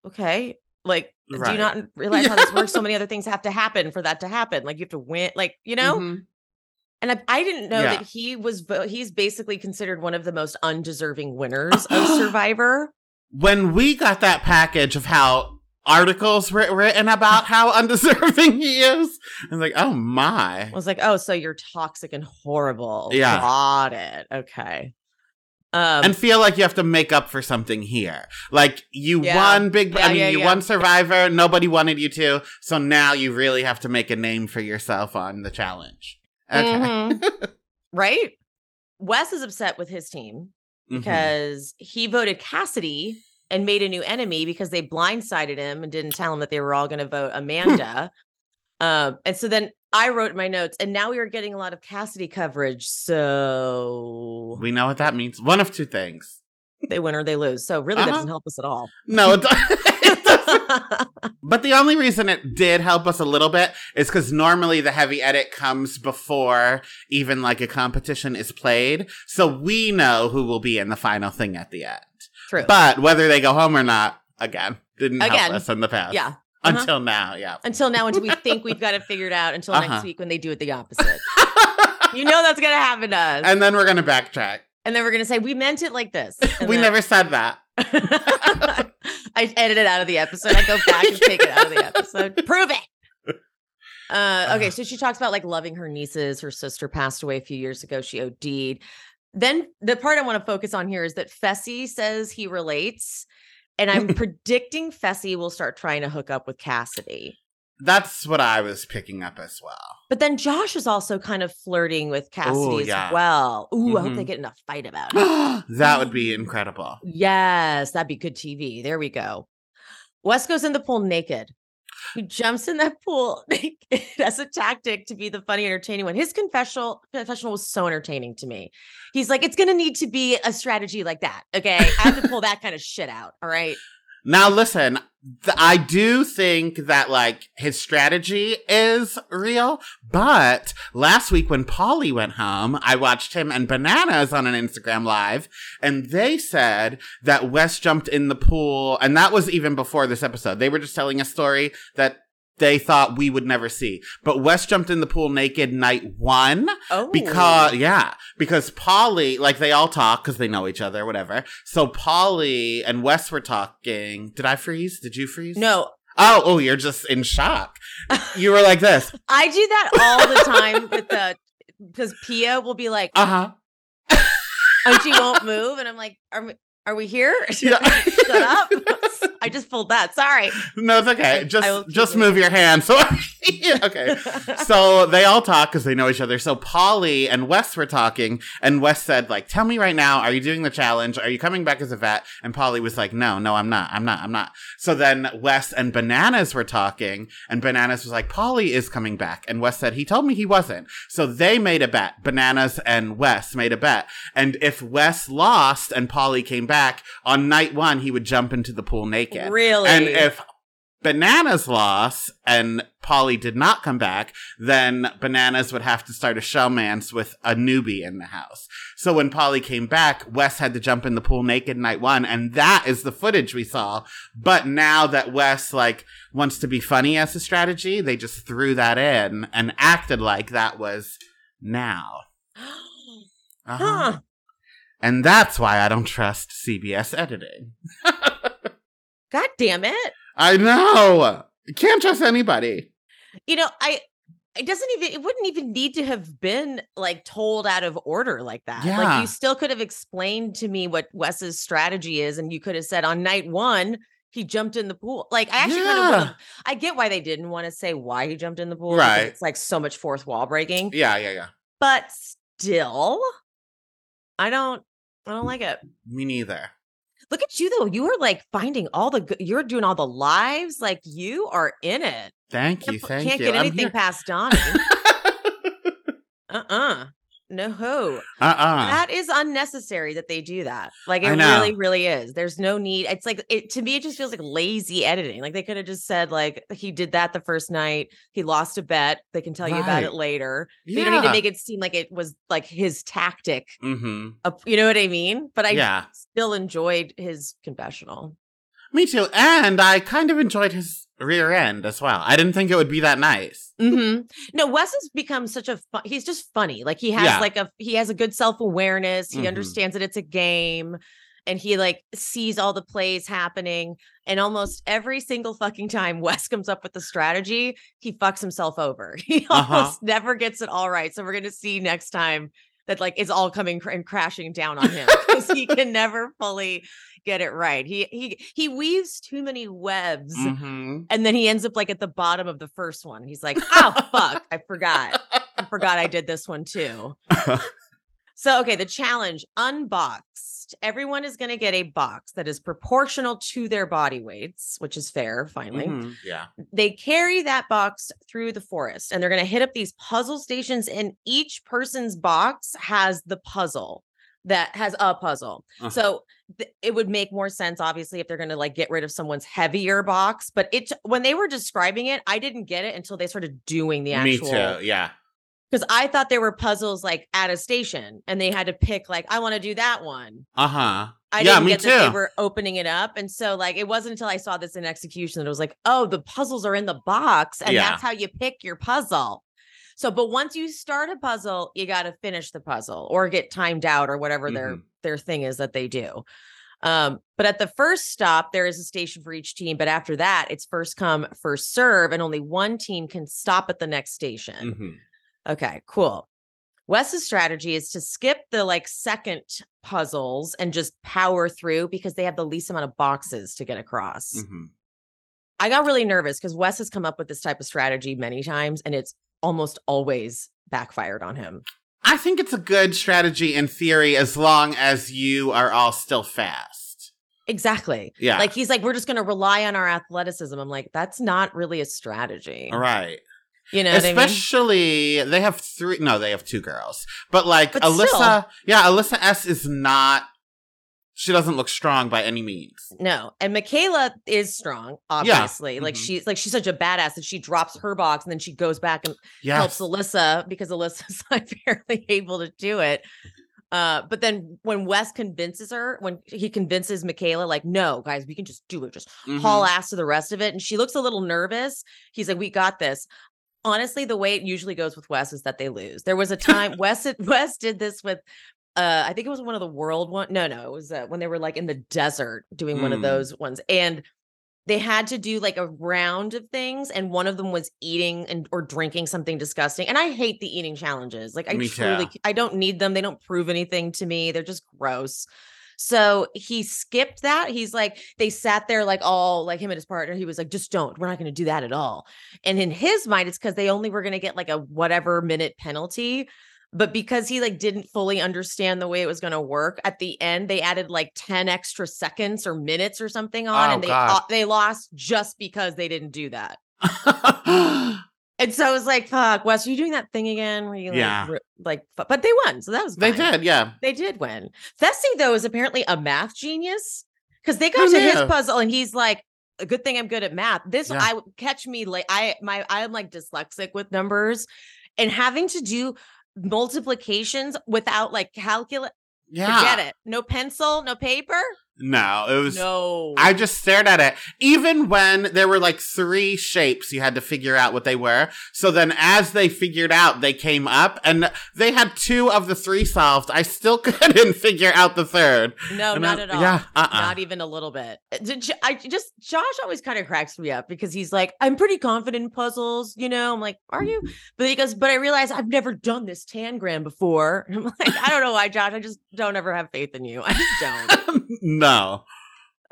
okay. Like, do you not realize how this works? So many other things have to happen for that to happen. Like you have to win, like, you know? Mhm. And I, I didn't know Yeah. that he was vo- he's basically considered one of the most undeserving winners of Survivor. when we got that package of how articles were written about how undeserving he is, I was like, oh my. I was like, oh, so you're toxic and horrible. Yeah. Got it. Okay. Um and feel like you have to make up for something here. Like you Yeah. won Big, Yeah, I mean, yeah, you won Survivor. Nobody wanted you to, so now you really have to make a name for yourself on the challenge. Okay. Mhm. right? Wes is upset with his team Mhm. because he voted Cassidy and made a new enemy because they blindsided him and didn't tell him that they were all going to vote Amanda. Um, and so then I wrote my notes, and now we are getting a lot of Cassidy coverage. So we know what that means. One of two things. they win or they lose. So really, that Uh-huh. doesn't help us at all. No, it, it doesn't. But the only reason it did help us a little bit is because normally the heavy edit comes before even like a competition is played. So we know who will be in the final thing at the end. True. But whether they go home or not, again, didn't Again. help us in the past. yeah. Uh-huh. Until now, yeah. Until now, until we think we've got it figured out, until Uh-huh. next week when they do it the opposite. you know that's gonna happen to us. and then we're going to backtrack. And then we're gonna say we meant it like this. We then- never said that. I edit it out of the episode. I go back and take it out of the episode. Prove it. Uh, okay, so she talks about like loving her nieces. Her sister passed away a few years ago. She OD'd. Then the part I want to focus on here is that Fessy says he relates, and I'm predicting Fessy will start trying to hook up with Cassidy. That's what I was picking up as well. But then Josh is also kind of flirting with Cassidy as yeah. well. Ooh, I hope they Mhm. get in a fight about it. that would be incredible. yes, that'd be good TV. There we go. Wes goes in the pool naked. He jumps in that pool as a tactic to be the funny, entertaining one. His confessional confessional was so entertaining to me. He's like, it's gonna need to be a strategy like that. Okay. I have to pull that kind of shit out. All right. Now, listen, th- I do think that like his strategy is real, but last week when Paulie went home, I watched him and Bananas on an Instagram live, and they said that Wes jumped in the pool, and that was even before this episode. They were just telling a story that they thought we would never see. But Wes jumped in the pool naked night one Oh because yeah, because Paulie, like they all talk because they know each other, whatever. So Paulie and Wes were talking. Did I freeze? Did you freeze? no, Oh, oh, you're just in shock. You were like this. I do that all the time with the because Pia will be like, Uh huh. and she won't move, and I'm like, are are we here? Yeah. Shut up! I just pulled that. Sorry. No, it's okay. Just just it. move your hand. So okay. so they all talk because they know each other. So Paulie and Wes were talking, and Wes said, like, tell me right now, are you doing the challenge? Are you coming back as a vet? And Paulie was like, no, no, I'm not. I'm not. I'm not. So then Wes and Bananas were talking, and Bananas was like, Paulie is coming back. And Wes said, he told me he wasn't. So they made a bet. Bananas and Wes made a bet. And if Wes lost and Paulie came back, on night one, he would jump into the pool naked. Really? And if Bananas lost and Paulie did not come back, then Bananas would have to start a shell showmance with a newbie in the house. So when Paulie came back, Wes had to jump in the pool naked night one, and that is the footage we saw. But now that Wes like wants to be funny as a strategy, they just threw that in and acted like that was now. Uh-huh. huh? And that's why I don't trust CBS editing. God damn it! I know. You can't trust anybody. You know, I. It doesn't even. It wouldn't even need to have been like told out of order like that. Yeah. Like you still could have explained to me what Wes's strategy is, and you could have said on night one he jumped in the pool. Like I actually kind of. Would've- I get why they didn't want to say why he jumped in the pool. Right. It's like so much fourth wall breaking. Yeah, yeah, yeah. But still, I don't. I don't like it. Me neither. Look at you though. You are like finding all the good. You're doing all the lives. Like you are in it. Thank you, Can't, thank can't you. get I'm anything here. past Donny. uh uh No. uh-uh. That is unnecessary that they do that. Like it really, really is. There's no need. It's like it to me, it just feels like lazy editing. Like they could have just said, like, he did that the first night. He lost a bet. They can tell you about it later. Yeah. You don't need to make it seem like it was like his tactic. mm-hmm. You know what I mean? But I Yeah. still enjoyed his confessional. Me too. And I kind of enjoyed his rear end as well. I didn't think it would be that nice. hmm No, Wes has become such a fun, he's just funny. Like he has Yeah. like a he has a good self-awareness. He Mhm. understands that it's a game and he like sees all the plays happening and almost every single fucking time Wes comes up with the strategy, he fucks himself over. He Uh-huh. almost never gets it all right. So we're going to see next time that like it's all coming cr- and crashing down on him because he can never fully get it right. He he he weaves too many webs Mm-hmm. and then he ends up like at the bottom of the first one. He's like, oh, fuck, I forgot. I forgot I did this one too. So, okay, the challenge Everyone is going to get a box that is proportional to their body weights, which is fair, finally. Mhm. Yeah. They carry that box through the forest and they're going to hit up these puzzle stations, and each person's box has the puzzle that has a puzzle. Uh-huh. So th- it would make more sense, obviously, if they're going to like get rid of someone's heavier box. But it, when they were describing it, I didn't get it until they started doing the actual. Me too. Yeah. Because I thought there were puzzles like at a station and they had to pick like I want to do that one. Uh huh. I Yeah, didn't me get that they too. were opening it up, and so like it wasn't until I saw this in execution that it was like, oh, the puzzles are in the box, and Yeah. that's how you pick your puzzle. So, but once you start a puzzle, you got to finish the puzzle or get timed out or whatever their Mhm. their thing is that they do. Um, but at the first stop, there is a station for each team. But after that, it's first come, first serve, and only one team can stop at the next station. Mhm. Okay, cool. Wes's strategy is to skip the like second puzzles and just power through because they have the least amount of boxes to get across. Mhm. I got really nervous because Wes has come up with this type of strategy many times and it's almost always backfired on him. I think it's a good strategy in theory as long as you are all still fast. Exactly. Yeah. Like he's like, we're just going to rely on our athleticism. I'm like, that's not really a strategy. All right. You know what I mean? Especially they have three no, they have two girls. But like But Alyssa still. yeah, Alyssa S is not she doesn't look strong by any means. No, and Michaela is strong, obviously. Like Mhm. she's like she's such a badass that she drops her box and then she goes back and Yes. helps Alyssa because Alyssa's like barely able to do it. Uh, but then when Wes convinces her, when he convinces Michaela, like, no, guys, we can just do it, just Mhm. haul ass to the rest of it. And she looks a little nervous. He's like, we got this. Honestly, the way it usually goes with Wes is that they lose. There was a time Wes Wes did this with uh I think it was one of the world one. No, no, it was uh, when they were like in the desert doing one of Mm. those ones. And they had to do like a round of things and one of them was eating and or drinking something disgusting and i hate the eating challenges like i Me truly too. i don't need them they don't prove anything to me they're just gross so he skipped that he's like they sat there like all like him and his partner he was like just don't we're not going to do that at all. And in his mind it's because they only were going to get like a whatever minute penalty but because he like didn't fully understand the way it was going to work at the end they added like 10 extra seconds or minutes or something on Oh, and they uh, they lost just because they didn't do that and so I was like, fuck, Wes, are you doing that thing again? Where you like, Yeah. ri- like, but they won. So that was they did, yeah. They did win. Fessy, though, is apparently a math genius because they Who got to his puzzle and he's like, a good thing I'm good at math. This, Yeah. I catch me like, I, my, I'm like dyslexic with numbers and having to do multiplications without like calculate. Yeah. Forget it. No pencil, no paper. No, it was No. I just stared at it. Even when there were like three shapes, you had to figure out what they were. So then as they figured out, they came up and they had two of the three solved. I still couldn't figure out the third. no, And not I- at all. Yeah. Uh-uh. Not even a little bit. Uh, I just Josh always kind of cracks me up because he's like, I'm pretty confident in puzzles, you know. I'm like, are you? But he goes, but I realize I've never done this tangram before. I'm like, I don't know why, Josh. I just don't ever have faith in you. I just don't. no.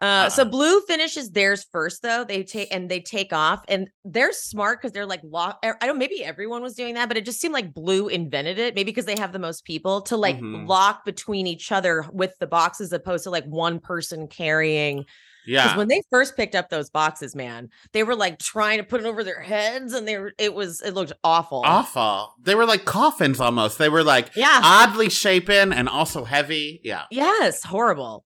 Uh, so Uh-uh. blue finishes theirs first though. They take and they take off, and they're smart because they're like lock. I don't. Maybe everyone was doing that, but it just seemed like blue invented it. Maybe because they have the most people to like Mhm. lock between each other with the boxes, opposed to like one person carrying because Yeah. when they first picked up those boxes, man, they were like trying to put it over their heads, and they were. It was. It looked awful. Awful. They were like coffins almost. They were like Yeah. oddly shapen and also heavy. Yeah. Yes. Horrible.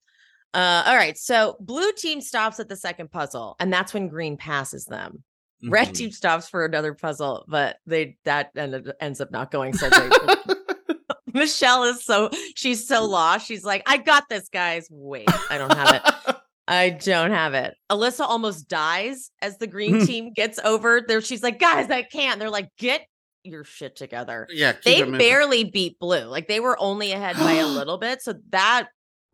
Uh. All right. So blue team stops at the second puzzle, and that's when green passes them. Red Mhm. team stops for another puzzle, but they that ended, ends up not going so great. Michelle is so she's so lost. She's like, I got this, guys. Wait, I don't have it. I don't have it. Alyssa almost dies as the green team gets over there. She's like, guys, I can't. They're like, get your shit together. yeah. They barely beat blue. Like they were only ahead by a little bit. So that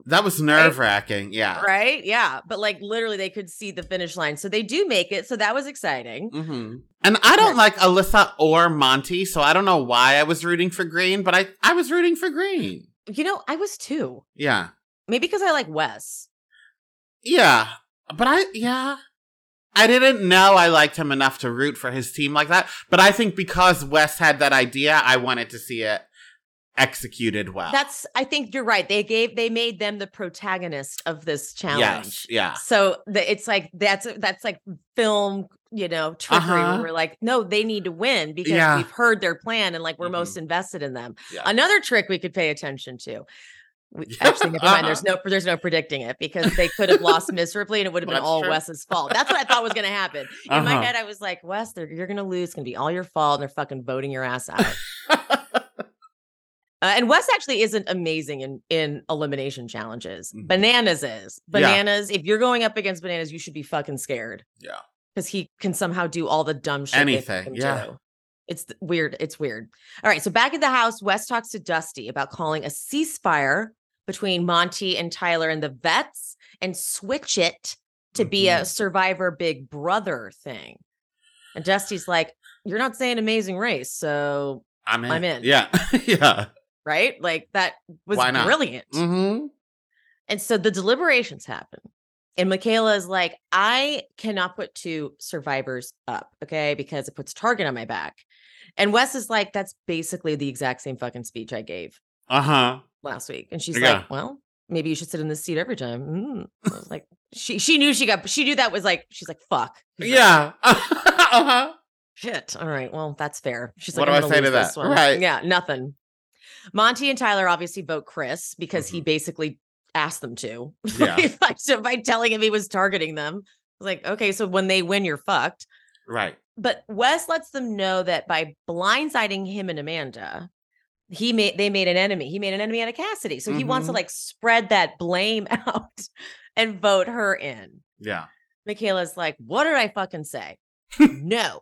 That was nerve wracking. Yeah. right? Yeah. But like literally they could see the finish line. So they do make it. So that was exciting. hmm And I don't like Alyssa or Monte, so I don't know why I was rooting for Green, but I, I was rooting for Green. You know, I was too. Yeah. Maybe because I like Wes. Yeah. But I, yeah. I didn't know I liked him enough to root for his team like that. But I think because Wes had that idea, I wanted to see it executed well. That's I think you're right. They gave they made them the protagonist of this challenge. yes. Yeah. So the, it's like that's that's like film, you know, trickery. Uh-huh. Where we're like, no, they need to win because Yeah. we've heard their plan and like we're Mhm. most invested in them. Yeah. Another trick we could pay attention to. We, actually, never mind. There's Uh-huh. no there's no predicting it because they could have lost miserably and it would have been That's all true. Wes's fault. That's what I thought was going to happen. In my Uh-huh. head, I was like, Wes, you're going to lose. It's going to be all your fault. And they're fucking voting your ass out. Uh, and Wes actually isn't amazing in in elimination challenges. Mhm. Bananas is. Yeah. Bananas, if you're going up against bananas, you should be fucking scared. Yeah. Because he can somehow do all the dumb shit. Anything, yeah. do. It's weird. It's weird. All right. So back at the house, Wes talks to Dusty about calling a ceasefire between Monte and Tyler and the vets and switch it to be a Mhm. survivor big brother thing. And Dusty's like, You're not saying amazing race. So I'm in. I'm in. Yeah. yeah. Right? Like that was brilliant. Mm-hmm. And so the deliberations happen. And Michaela is like, I cannot put two survivors up, okay, because it puts a target on my back. And Wes is like, that's basically the exact same fucking speech I gave Uh huh. last week. And she's Yeah. like, well, maybe you should sit in this seat every time. Mm. I was like, she she knew she got she knew that was like she's like fuck He's like, Yeah. uh huh. shit all right well that's fair she's like, What do I'm I say to that? one. Right. yeah nothing Monte and Tyler obviously vote Chris because Mm-hmm. he basically asked them to Yeah. by, by telling him he was targeting them I was like okay so when they win you're fucked Right. but Wes lets them know that by blindsiding him and Amanda, he made they made an enemy. He made an enemy out of Cassidy. So he wants to Mhm. like spread that blame out and vote her in. Yeah. Michaela's like, what did I fucking say? no.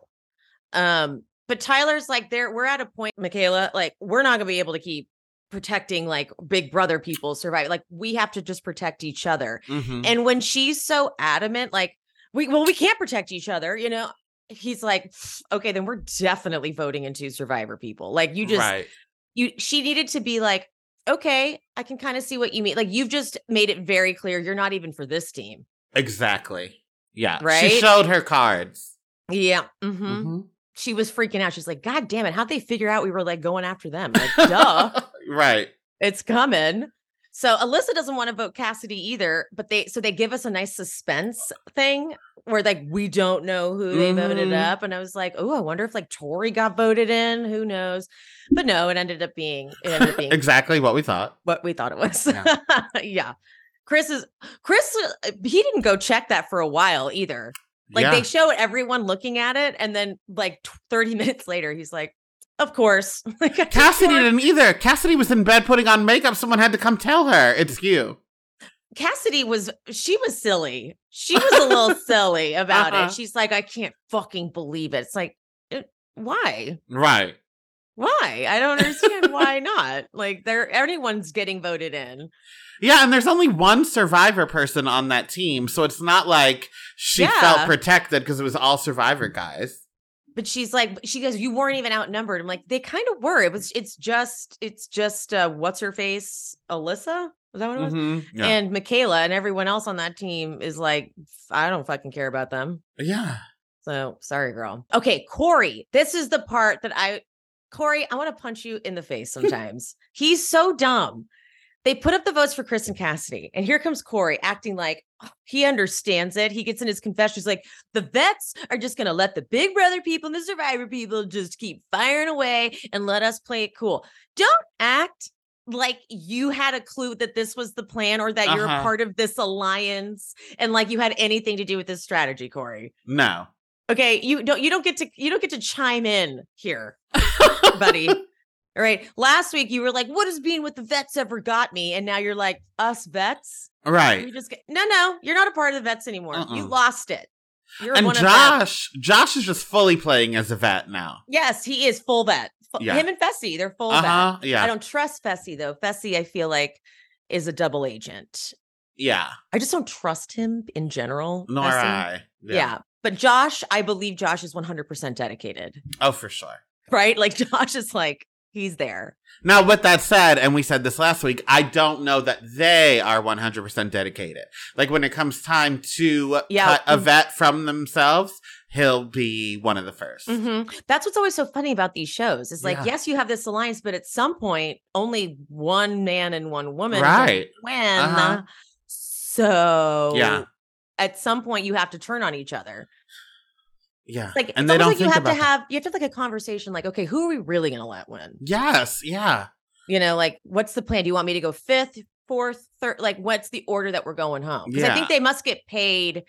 Um, but Tyler's like, there, we're at a point, Michaela, like, we're not gonna be able to keep protecting like big brother people survive. Like, we have to just protect each other. Mm-hmm. And when she's so adamant, like, we well, we can't protect each other, you know. He's like, okay, then we're definitely voting into survivor people. Like you just right. you she needed to be like, okay, I can kind of see what you mean. Like you've just made it very clear you're not even for this team. Exactly. Yeah. Right. She showed her cards. Yeah. hmm Mhm. She was freaking out. She's like, God damn it. How'd they figure out we were like going after them? Like, duh. right. it's coming. So Alyssa doesn't want to vote Cassidy either, but they so they give us a nice suspense thing where like we don't know who they voted Mhm. up, and I was like, oh, I wonder if like Tori got voted in. Who knows? But no, it ended up being it ended up being Exactly what we thought. what we thought it was. Yeah. Yeah. Chris is Chris. uh, He didn't go check that for a while either. Like yeah. they showed everyone looking at it, and then like t- thirty minutes later, he's like, "Of course." Like, Cassidy didn't either. Cassidy was in bed putting on makeup. Someone had to come tell her it's you. Cassidy was she was silly. She was a little silly about Uh-huh. it. She's like, I can't fucking believe it. It's like, it, why? Right. Why? I don't understand why not. Like, there, anyone's getting voted in. Yeah, and there's only one survivor person on that team, so it's not like she Yeah. felt protected because it was all survivor guys. But she's like, she goes, you weren't even outnumbered. I'm like, they kind of were. It was, it's just, it's just, uh, what's her face, Alyssa? Was that what it was? Mhm. Yeah. And Michaela and everyone else on that team is like, I don't fucking care about them. yeah. So sorry, girl. Okay, Cory. This is the part that I, Cory, I want to punch you in the face sometimes. He's so dumb. They put up the votes for Chris and Cassidy, and here comes Cory acting like oh, he understands it. He gets in his confession. He's like, the vets are just going to let the big brother people and the survivor people just keep firing away and let us play it cool. Don't act like you had a clue that this was the plan or that you're a Uh-huh. part of this alliance and like you had anything to do with this strategy, Cory. No. Okay, you don't you don't get to you don't get to chime in here, buddy. All right. Last week you were like, "What has being with the vets ever got me?" And now you're like, "Us vets." Right. You just get no, no. You're not a part of the vets anymore. You Uh-uh. lost it. You're And one of them. Josh, Josh is just fully playing as a vet now. Yes, he is full vet. Yeah. Him and Fessy, they're full Uh huh. vet. Yeah. I don't trust Fessy though. Fessy, I feel like, is a double agent. yeah. I just don't trust him in general. Nor Fessy. I. Yeah. But Josh, I believe Josh is 100% dedicated, Oh, for sure. Right? Like Josh is like, he's there. Now, with that said, and we said this last week, I don't know that they are 100% dedicated. Like when it comes time to Yeah, cut a mm. vet from themselves, he'll be one of the 1st Mhm. That's what's always so funny about these shows. Is like, Yeah. yes, you have this alliance, but at some point, only one man and one woman Right. win. Uh-huh. So Yeah. at some point, you have to turn on each other. Yeah. Like, and it's they don't like you have to about that. have you have to have like a conversation. Like, okay, who are we really going to let win? Yes. Yeah. You know, like, what's the plan? Do you want me to go fifth, fourth, third? Like, what's the order that we're going home? Because I think they must get paid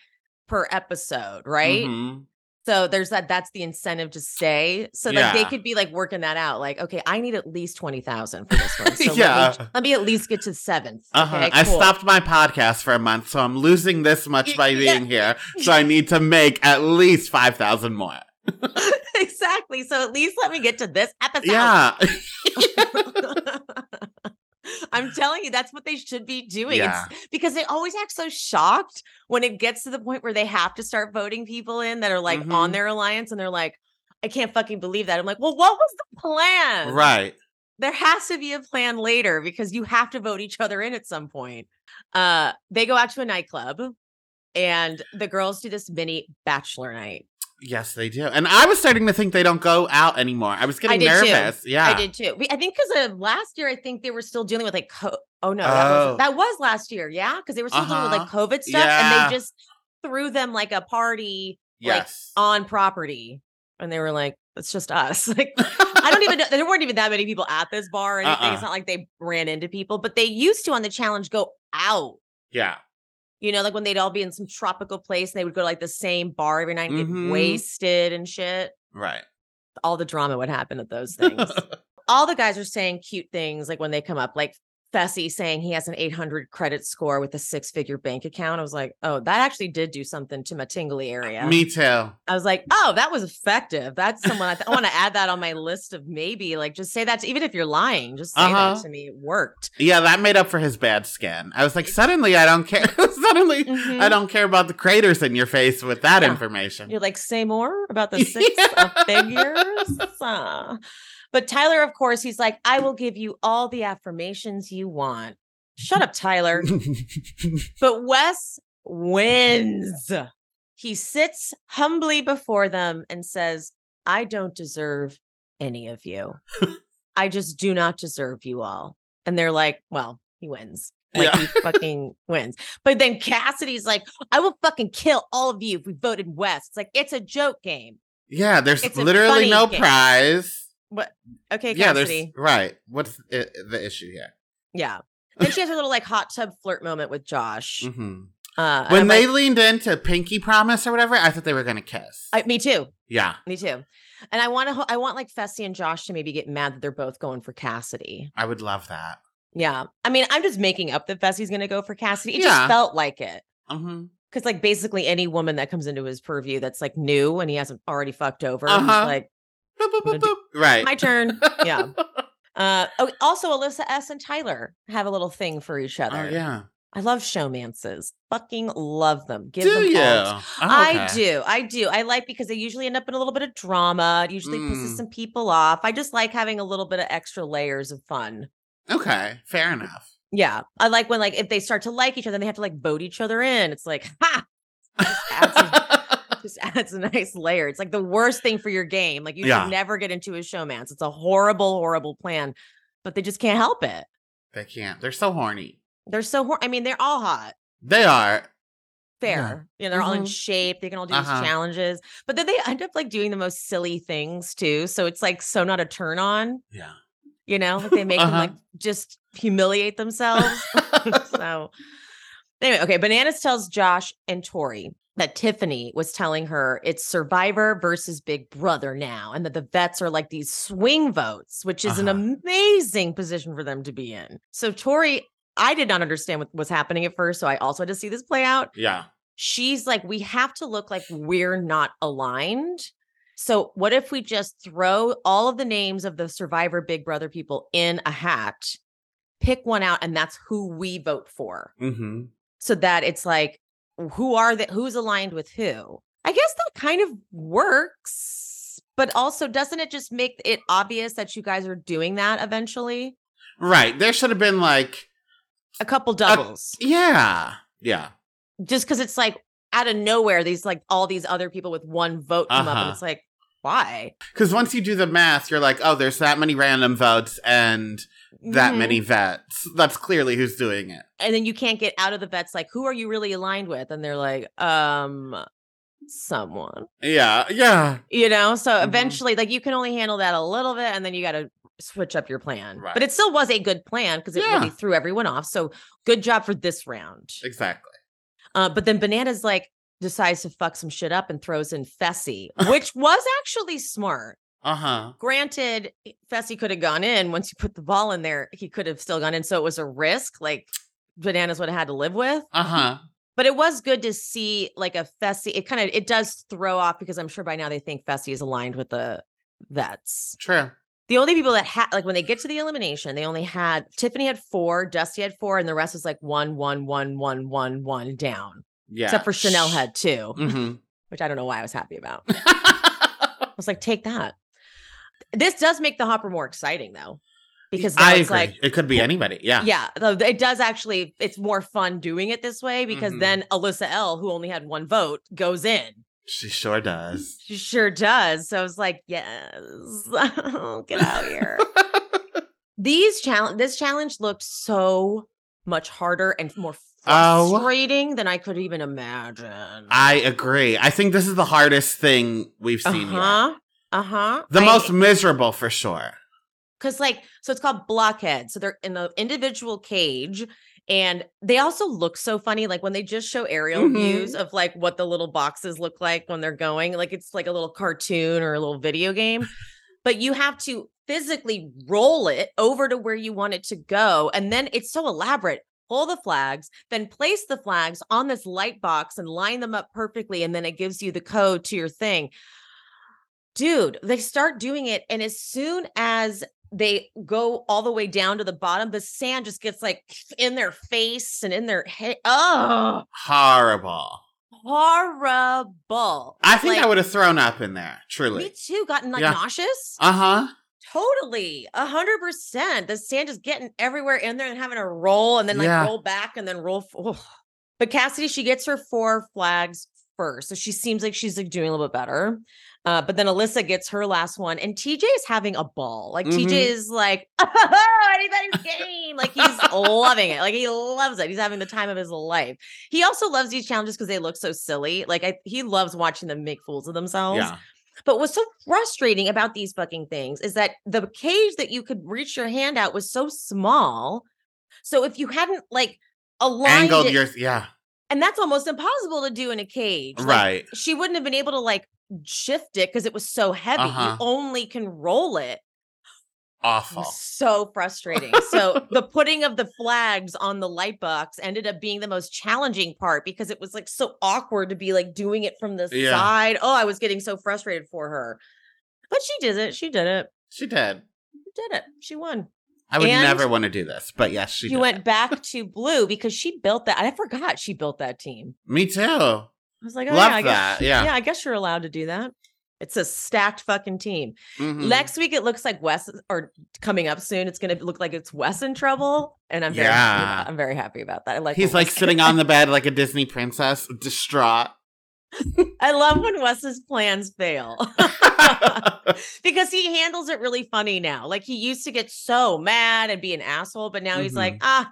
per episode, right? Mhm. So there's that. That's the incentive to stay. So that they could be like working that out. Like, okay, I need at least twenty thousand for this one. So let, Yeah. me, let me at least get to seventh. Uh-huh. Okay, I stopped my podcast for a month, so I'm losing this much by yeah. being here. So I need to make at least 5,000 more. exactly. So at least let me get to this episode. Yeah. I'm telling you, that's what they should be doing. Yeah. It's because they always act so shocked when it gets to the point where they have to start voting people in that are like on Mhm. their alliance and they're like, I can't fucking believe that. I'm like, well, what was the plan? right. There has to be a plan later because you have to vote each other in at some point. Uh, they go out to a nightclub and the girls do this mini bachelor night. Yes, they do. And I was starting to think they don't go out anymore. I was getting too. nervous. Yeah. I did too. I think because of last year, I think they were still dealing with like, co- oh no, that, was, Oh. that was last year. Yeah. Because they were still dealing with like Uh-huh. COVID stuff Yeah. and they just threw them like a party Yes. on property. And they were like, it's just us. Like, I don't even know. There weren't even that many people at this bar or anything. Uh-uh. It's not like they ran into people, but they used to on the challenge go out. yeah. You know, like when they'd all be in some tropical place and they would go to like the same bar every night and Mhm. get wasted and shit. Right. All the drama would happen at those things. all the guys are saying cute things like when they come up, like Fessy saying he has an 800 credit score with a six figure bank account. I was like, oh, that actually did do something to my tingly area. Me too. I was like, oh, that was effective. That's someone I, th- I want to add that on my list of maybe like just say that to, even if you're lying, just say Uh-huh. that to me. It worked. Yeah, that made up for his bad skin. I was like, suddenly I don't care. suddenly Mhm. I don't care about the craters in your face with that Yeah. information. You're like, say more about the six figures. Uh, But Tyler, of course, he's like, I will give you all the affirmations you want. Shut up, Tyler. But Wes wins. He sits humbly before them and says, I don't deserve any of you. I just do not deserve you all. And they're like, well, he wins. Like Yeah. he fucking wins. But then Cassidy's like, I will fucking kill all of you if we voted Wes. It's like, it's a joke game. yeah, there's It's literally no game. prize. What? Okay, Yeah, there's Cassidy. right. What's i- the issue here? Yeah. Then she has her little like hot tub flirt moment with Josh. hmm Uh, When I'm they like, leaned into Pinky Promise or whatever, I thought they were gonna kiss. I, me too. yeah, Me too. And I want to. I want like Fessy and Josh to maybe get mad that they're both going for Cassidy. I would love that. Yeah. I mean, I'm just making up that Fessy's going to go for Cassidy. It Yeah. just felt like it. hmm Because like basically any woman that comes into his purview that's like new and he hasn't already fucked over, Uh-huh. like Boop, boop, gonna boop, do- Right. my turn. yeah. Uh, oh, also Alyssa S and Tyler have a little thing for each other. Oh yeah. I love showmances. Fucking love them. Give Do them you? all Oh, I okay. do. I do. I like because they usually end up in a little bit of drama. It usually pisses Mm. some people off. I just like having a little bit of extra layers of fun. Okay, fair enough. Yeah. I like when like if they start to like each other, then they have to like vote each other in. It's like, ha! just adds a nice layer. It's like the worst thing for your game. Like you Yeah. should never get into a showmance. It's a horrible, horrible plan. But they just can't help it. they can't. They're so horny. They're so hor- I mean, they're all hot. They are. fair. You know, they're all in Mhm. shape. They can all do Uh-huh. these challenges, but then they end up like doing the most silly things too. So it's like so not a turn on. Yeah. You know, like they make them Uh-huh. like just humiliate themselves. so anyway, okay. Bananas tells Josh and Tori that Tiffany was telling her it's Survivor versus Big Brother now, and that the vets are like these swing votes, which is an Uh-huh. amazing position for them to be in. So Tori. I did not understand what was happening at first, so I also had to see this play out yeah. she's like, we have to look like we're not aligned. So, what if we just throw all of the names of the Survivor Big Brother people in a hat, pick one out, and that's who we vote for? Mm-hmm. So that it's like, who are the who's aligned with who? I guess that kind of works, but also doesn't it just make it obvious that you guys are doing that eventually? Right. There should have been like, A couple doubles. yeah, yeah, just because it's like out of nowhere, these like all these other people with one vote come up, and Uh-huh. it's like, why? because once you do the math, you're like, oh, there's that many random votes and that Mhm. many vets. That's clearly who's doing it. and then you can't get out of the vets. Like, who are you really aligned with? And they're like, um, someone, Yeah, yeah. you know. So Mhm. eventually, like, you can only handle that a little bit, and then you got to switch up your plan. Right. But it still was a good plan because it Yeah. really threw everyone off. So good job for this round. Exactly. Uh, but then Bananas like decides to fuck some shit up and throws in Fessy, which was actually smart. Uh huh. Granted, Fessy could have gone in once you put the ball in there. He could have still gone in, so it was a risk. Like Bananas would have had to live with. Uh huh. But it was good to see like a Fessy. It kind of it does throw off because I'm sure by now they think Fessy is aligned with the vets. True. The only people that had like when they get to the elimination, they only had Tiffany had four, Dusty had four, and the rest was like one, one, one, one, one, one down. Yeah. Except for Chanelle had two, Mm-hmm. which I don't know why I was happy about. I was like, take that. This does make the Hopper more exciting though, because now I it's agree. like, it could be anybody. Yeah. yeah, it does actually. It's more fun doing it this way because Mhm. then Alyssa L, who only had one vote, goes in. She sure does. She sure does. So I was like, yes, get out here. These challenge this challenge looked so much harder and more Oh. frustrating than I could even imagine. I agree. I think this is the hardest thing we've seen yet. uh-huh. Uh-huh. The I- most miserable for sure. because like so it's called blockhead so they're in the individual cage and they also look so funny like when they just show aerial Mhm. views of like what the little boxes look like when they're going like it's like a little cartoon or a little video game but you have to physically roll it over to where you want it to go and then it's so elaborate pull the flags then place the flags on this light box and line them up perfectly and then it gives you the code to your thing dude they start doing it and as soon as they go all the way down to the bottom the sand just gets like in their face and in their head oh Horrible. horrible I think I would have thrown up in there, truly. me too gotten like Yeah. nauseous Uh huh. totally a hundred percent the sand is getting everywhere in there and having to roll and then like Yeah. roll back and then roll oh. but cassidy she gets her four flags first so she seems like she's like doing a little bit better uh, but then Alyssa gets her last one, and TJ is having a ball. Like TJ Mhm. is like, oh, anybody's game. Like he's loving it. Like he loves it. He's having the time of his life. He also loves these challenges because they look so silly. Like I, he loves watching them make fools of themselves. Yeah. But what's so frustrating about these fucking things is that the cage that you could reach your hand out was so small. So if you hadn't like aligned Angled it, your yeah. and that's almost impossible to do in a cage. Like, Right. she wouldn't have been able to like shift it because it was so heavy. Uh-huh. You only can roll it. Awful. so frustrating. so the putting of the flags on the light box ended up being the most challenging part because it was like so awkward to be like doing it from the Yeah. side. Oh, I was getting so frustrated for her. But she did it. She did it. She did. She did it. She won. I would And- never want to do this, but yes, she She went back to blue because she built that. I forgot she built that team. Me too. I was like, oh, Love yeah, I guess, yeah. yeah, I guess you're allowed to do that. It's a stacked fucking team. Mhm. Next week, it looks like Wes, or coming up soon, it's going to look like it's Wes in trouble, and I'm very, Yeah. I'm very happy about that. I like. He's like Wes- sitting on the bed like a Disney princess, distraught. I love when Wes's plans fail because he handles it really funny now. Like he used to get so mad and be an asshole, but now he's like, Mhm. ah,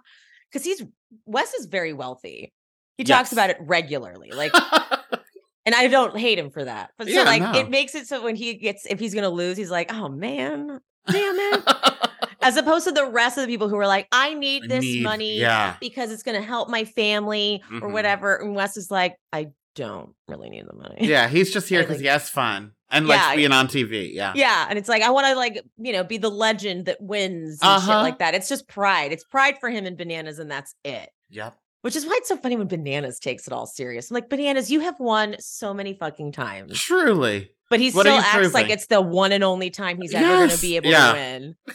because he's Wes is very wealthy. He talks Yes. about it regularly, like. And I don't hate him for that. But so Yeah, like no. it makes it so when he gets if he's gonna lose, he's like, oh man, damn it. As opposed to the rest of the people who are like, I need I this need- money yeah. because it's gonna help my family or Mhm. whatever. And Wes is like, I don't really need the money. yeah, he's just here because like- he has fun and likes Yeah, being on TV. Yeah. Yeah. And it's like, I want to like, you know, be the legend that wins and shit Uh-huh. like that. It's just pride. It's pride for him and bananas, and that's it. Yep. Which is why it's so funny when bananas takes it all serious. I'm like, bananas, you have won so many fucking times. Truly. But he What still acts like it's the one and only time he's ever going to be able yeah. to win.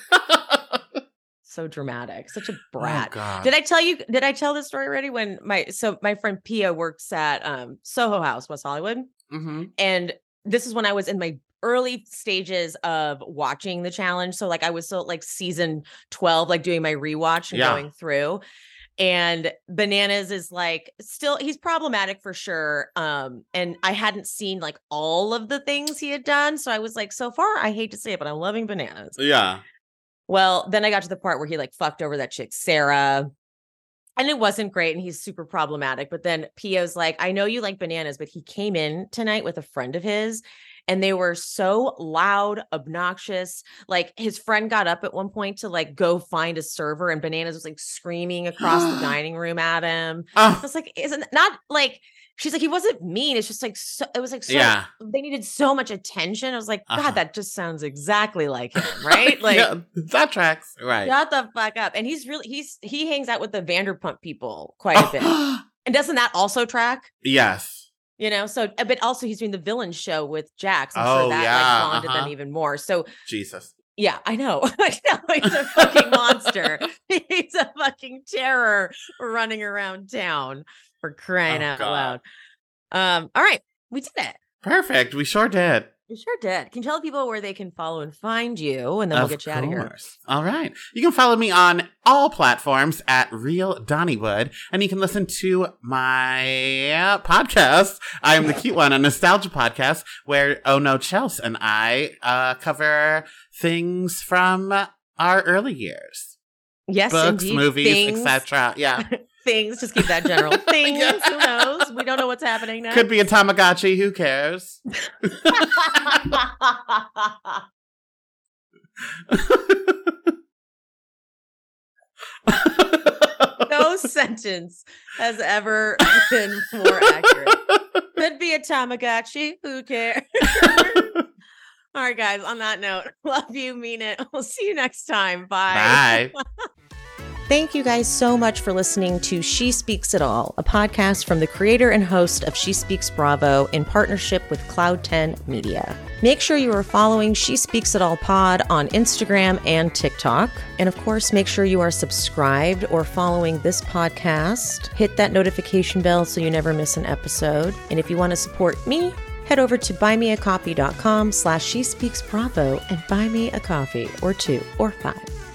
So dramatic, such a brat. Oh. Did I tell you? Did I tell this story already? When my so my friend Pia works at um, Soho House, West Hollywood, hmm and this is when I was in my early stages of watching the challenge. So like I was still like season twelve, like doing my rewatch and Yeah. going through. And Bananas is like still he's problematic for sure. Um, and I hadn't seen like all of the things he had done. So I was like, so far, I hate to say it, but I'm loving Bananas. Yeah. Well, then I got to the part where he like fucked over that chick, Sarah. And it wasn't great. And he's super problematic. But then Pia's like, I know you like bananas, but he came in tonight with a friend of his and they were so loud, obnoxious. Like his friend got up at one point to like go find a server and bananas was like screaming across the dining room at him. I Oh, was like, isn't not like she's like, he wasn't mean. It's just like so it was like so yeah. they needed so much attention. I was like, God, Uh-huh. that just sounds exactly like him, right? Like yeah, that tracks. Right. Shut the fuck up. And he's really he's he hangs out with the Vanderpump people quite a bit. And doesn't that also track? yes. You know, so uh, but also he's doing the villain show with Jax. I'm Oh, sure that yeah, like bonded uh-huh. them even more. So Jesus. yeah, I know. I know he's a fucking monster. he's a fucking terror running around town for crying Oh, out God. loud. Um, all right, we did it. Perfect. We sure did. You sure did. Can you tell people where they can follow and find you, and then we'll Of get you out of here. All right. You can follow me on all platforms at Real Donnywood, and you can listen to my podcast. I am the cute one, a nostalgia podcast where Oh No Chels and I uh, cover things from our early years, Yes, books, indeed. movies, etc. Yeah, Things. Just keep that general. Things. Yeah. Who knows? We don't know what's happening now. could be a Tamagotchi. Who cares? no sentence has ever been more accurate. Could be a Tamagotchi. Who cares? All right, guys. On that note, love you, mean it. We'll see you next time. Bye. Bye. Thank you guys so much for listening to She Speaks It All, a podcast from the creator and host of She Speaks Bravo in partnership with Cloud10 Media. Make sure you are following She Speaks It All pod on Instagram and TikTok. And of course, make sure you are subscribed or following this podcast. Hit that notification bell so you never miss an episode. And if you want to support me, head over to buymeacoffee.com slash she speaks bravo and buy me a coffee or two or five.